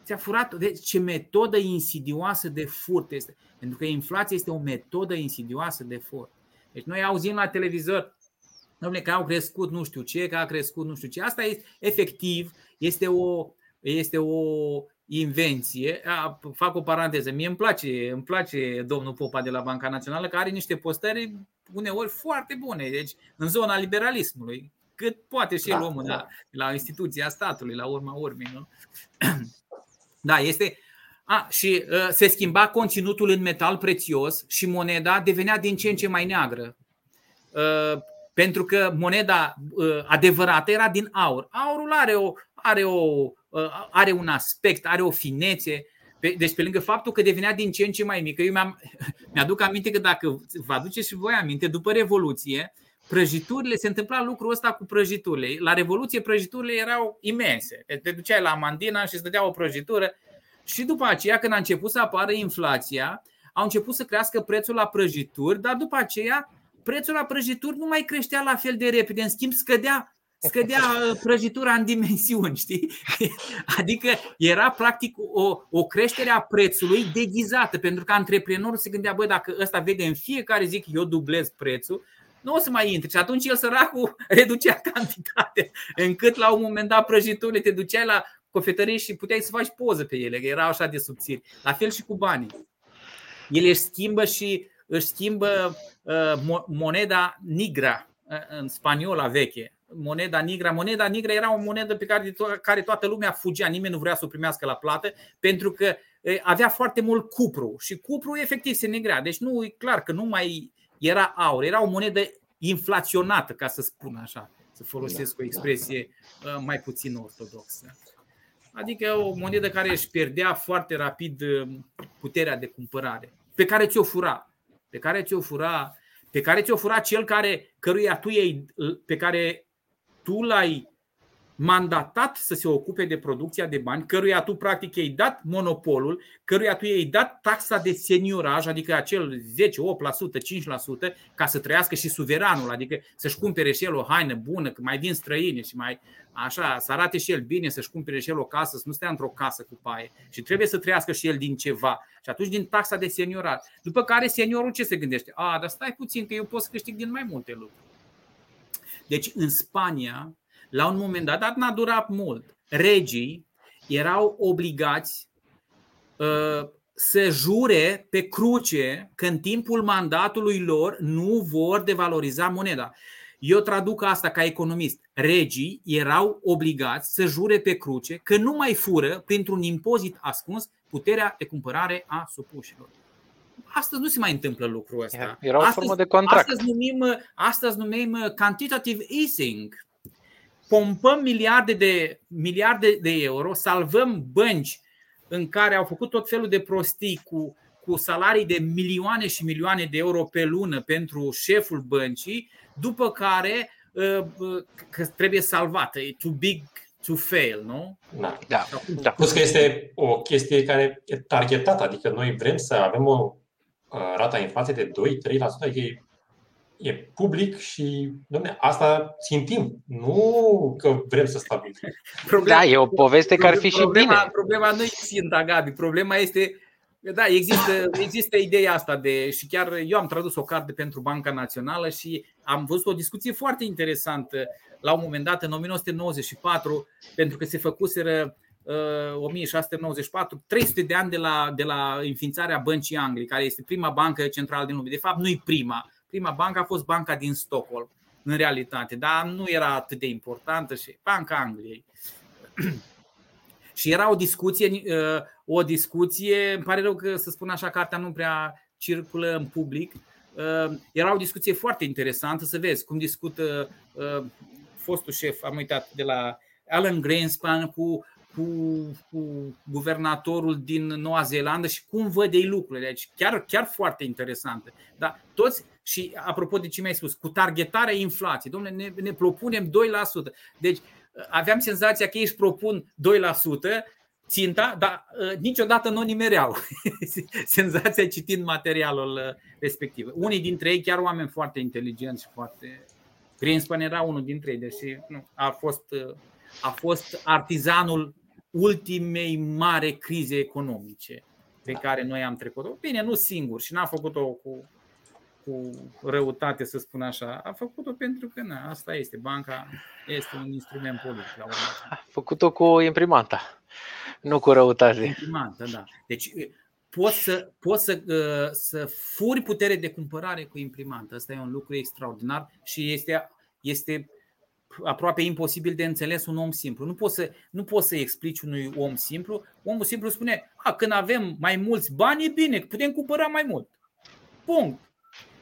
Ți-a furat. Deci, ce metodă insidioasă de furt este. Pentru că inflația este o metodă insidioasă de furt. Deci noi auzim la televizor, domnule, că au crescut nu știu ce, că a crescut nu știu ce. Asta este efectiv, este o, este o invenție. A, fac o paranteză. Mie îmi place, îmi place domnul Popa de la Banca Națională, care are niște postări uneori foarte bune, deci în zona liberalismului, cât poate și el Da, omul da. la, la instituția statului, la urma urmei. Nu? <clears throat> Da, este. A, și uh, se schimba conținutul în metal prețios și moneda devenea din ce în ce mai neagră. Uh, pentru că moneda uh, adevărată era din aur. Aurul are, o, are, o, uh, are un aspect, are o finețe. Pe, deci, pe lângă faptul că devenea din ce în ce mai mică, eu mi-am, <laughs> mi-aduc aminte că dacă vă aduceți și voi aminte, după Revoluție, prăjiturile, se întâmpla lucrul ăsta cu prăjiturile. La Revoluție prăjiturile erau imense. Te duceai la Mandina și îți dădea o prăjitură. Și după aceea, când a început să apară inflația, au început să crească prețul la prăjituri, dar după aceea prețul la prăjituri nu mai creștea la fel de repede, în schimb scădea scădea <laughs> uh, prăjitura în dimensiuni, știi? <laughs> Adică era practic o, o creștere a prețului deghizată, pentru că antreprenorul se gândea, bă, dacă ăsta vede în fiecare zi că eu dublez prețul, nu o să mai intre. Și atunci el săracul <laughs> reducea cantitatea, încât la un moment dat prăjiturile te duceai la cofetărie și puteai să faci poză pe ele, că erau așa de subțiri. La fel și cu banii. El își schimbă și își schimbă uh, moneda nigra uh, în spaniola veche. Moneda nigra. Moneda nigra era o monedă pe care, care toată lumea fugea, nimeni nu vrea să o primească la plată, pentru că uh, avea foarte mult cupru și cupru efectiv se negrea. Deci nu e clar că nu mai era aur, era o monedă inflaționată, ca să spun așa, să folosesc da, o expresie da. mai puțin ortodoxă. Adică o monedă care își pierdea foarte rapid puterea de cumpărare, pe care ți-o fura, pe care ți-o fura, pe care ți-o fura cel care, căruia tu ei, pe care tu l-ai mandatat să se ocupe de producția de bani, căruia tu practic i-ai dat monopolul, căruia tu i-ai dat taxa de senioraj, adică acel 10, 8%, 5%, ca să trăiască și suveranul, adică să-și cumpere și el o haină bună, că mai vin străini și mai așa, să arate și el bine, să-și cumpere și el o casă, să nu stea într-o casă cu paie. Și trebuie să trăiască și el din ceva. Și atunci din taxa de senioraj. După care seniorul ce se gândește? A, dar stai puțin că eu pot să câștig din mai multe lucruri. Deci în Spania, la un moment dat, dar n-a durat mult, regii erau obligați uh, să jure pe cruce că în timpul mandatului lor nu vor devaloriza moneda. Eu traduc asta ca economist. Regii erau obligați să jure pe cruce că nu mai fură, printr-un impozit ascuns, puterea de cumpărare a supușilor. Astăzi nu se mai întâmplă lucrul ăsta. Era o astăzi, formă de contract. Astăzi numim, astăzi numim quantitative easing pompăm miliarde de, miliarde de euro, salvăm bănci în care au făcut tot felul de prostii cu, cu salarii de milioane și milioane de euro pe lună pentru șeful băncii, după care uh, uh, că trebuie salvată. E too big to fail, nu? Da. da. da. Plus că este o chestie care e targetată, adică noi vrem să avem o uh, rata inflației de 2-3%, adică e public și, domne, asta țintim, nu că vrem să stabilim. Problema, da, e o poveste care ar fi și problema, bine. Problema nu e ținta, Gabi, problema este da, există, există ideea asta de și chiar eu am tradus o carte pentru Banca Națională și am văzut o discuție foarte interesantă la un moment dat în 1994 pentru că se făcuseră 1694, 300 de ani de la, de la înființarea Băncii Anglii, care este prima bancă centrală din lume. De fapt, nu e prima Prima bancă a fost banca din Stockholm, în realitate, dar nu era atât de importantă și Banca Angliei. <clears throat> și era o discuție, uh, o discuție, îmi pare rău că să spun așa, cartea nu prea circulă în public. Uh, era o discuție foarte interesantă să vezi cum discută uh, fostul șef, am uitat, de la Alan Greenspan cu cu, cu guvernatorul din Noua Zeelandă și cum văd ei lucrurile. Deci chiar, chiar foarte interesantă. Dar toți, și apropo de ce mi-ai spus, cu targetarea inflației, domnule, ne, ne propunem 2%. Deci aveam senzația că ei își propun 2%, ținta, dar uh, niciodată nu o nimereau. <laughs> Senzația citind materialul uh, respectiv. Unii dintre ei, chiar oameni foarte inteligenți și foarte. Greenspan era unul dintre ei, deși nu, a fost, uh, a fost artizanul ultimei mare crize economice pe care noi am trecut-o. Bine, nu singur și n-a făcut-o cu, cu răutate, să spun așa. A făcut-o pentru că na, asta este. Banca este un instrument politic. La urmă. A făcut-o cu imprimanta, nu cu răutate. Imprimanta, da. Deci poți să, poți să, uh, să furi putere de cumpărare cu imprimanta. Asta e un lucru extraordinar și este, este aproape imposibil de înțeles un om simplu. Nu poți să, nu poți să explici unui om simplu. Omul simplu spune, a, când avem mai mulți bani, e bine, putem cumpăra mai mult. Punct.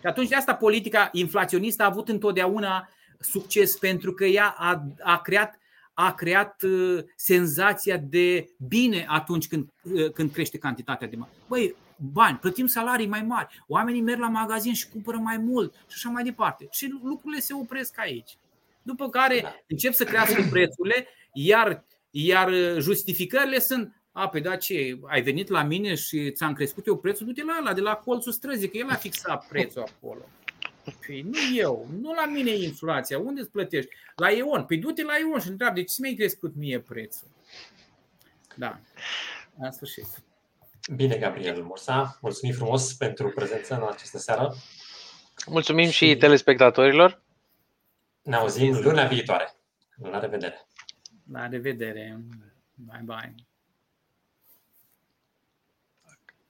Și atunci de asta politica inflaționistă a avut întotdeauna succes pentru că ea a, a creat a creat uh, senzația de bine atunci când, uh, când crește cantitatea de bani. Băi, bani, plătim salarii mai mari, oamenii merg la magazin și cumpără mai mult și așa mai departe. Și lucrurile se opresc aici. După care da. încep să crească prețurile, iar, iar justificările sunt a, pe da, ce, ai venit la mine și ți-am crescut eu prețul, du-te la ăla de la colțul străzii, că el a fixat prețul acolo. Păi nu eu, nu la mine e inflația, unde îți plătești? La Ion. Păi du-te la Ion și întreabă, de ce mi-ai crescut mie prețul? Da, în sfârșit. Bine, Gabriel Mursa, mulțumim frumos pentru prezența în această seară. Mulțumim și, și telespectatorilor. Ne auzim luna viitoare. La revedere! La revedere! Bye bye!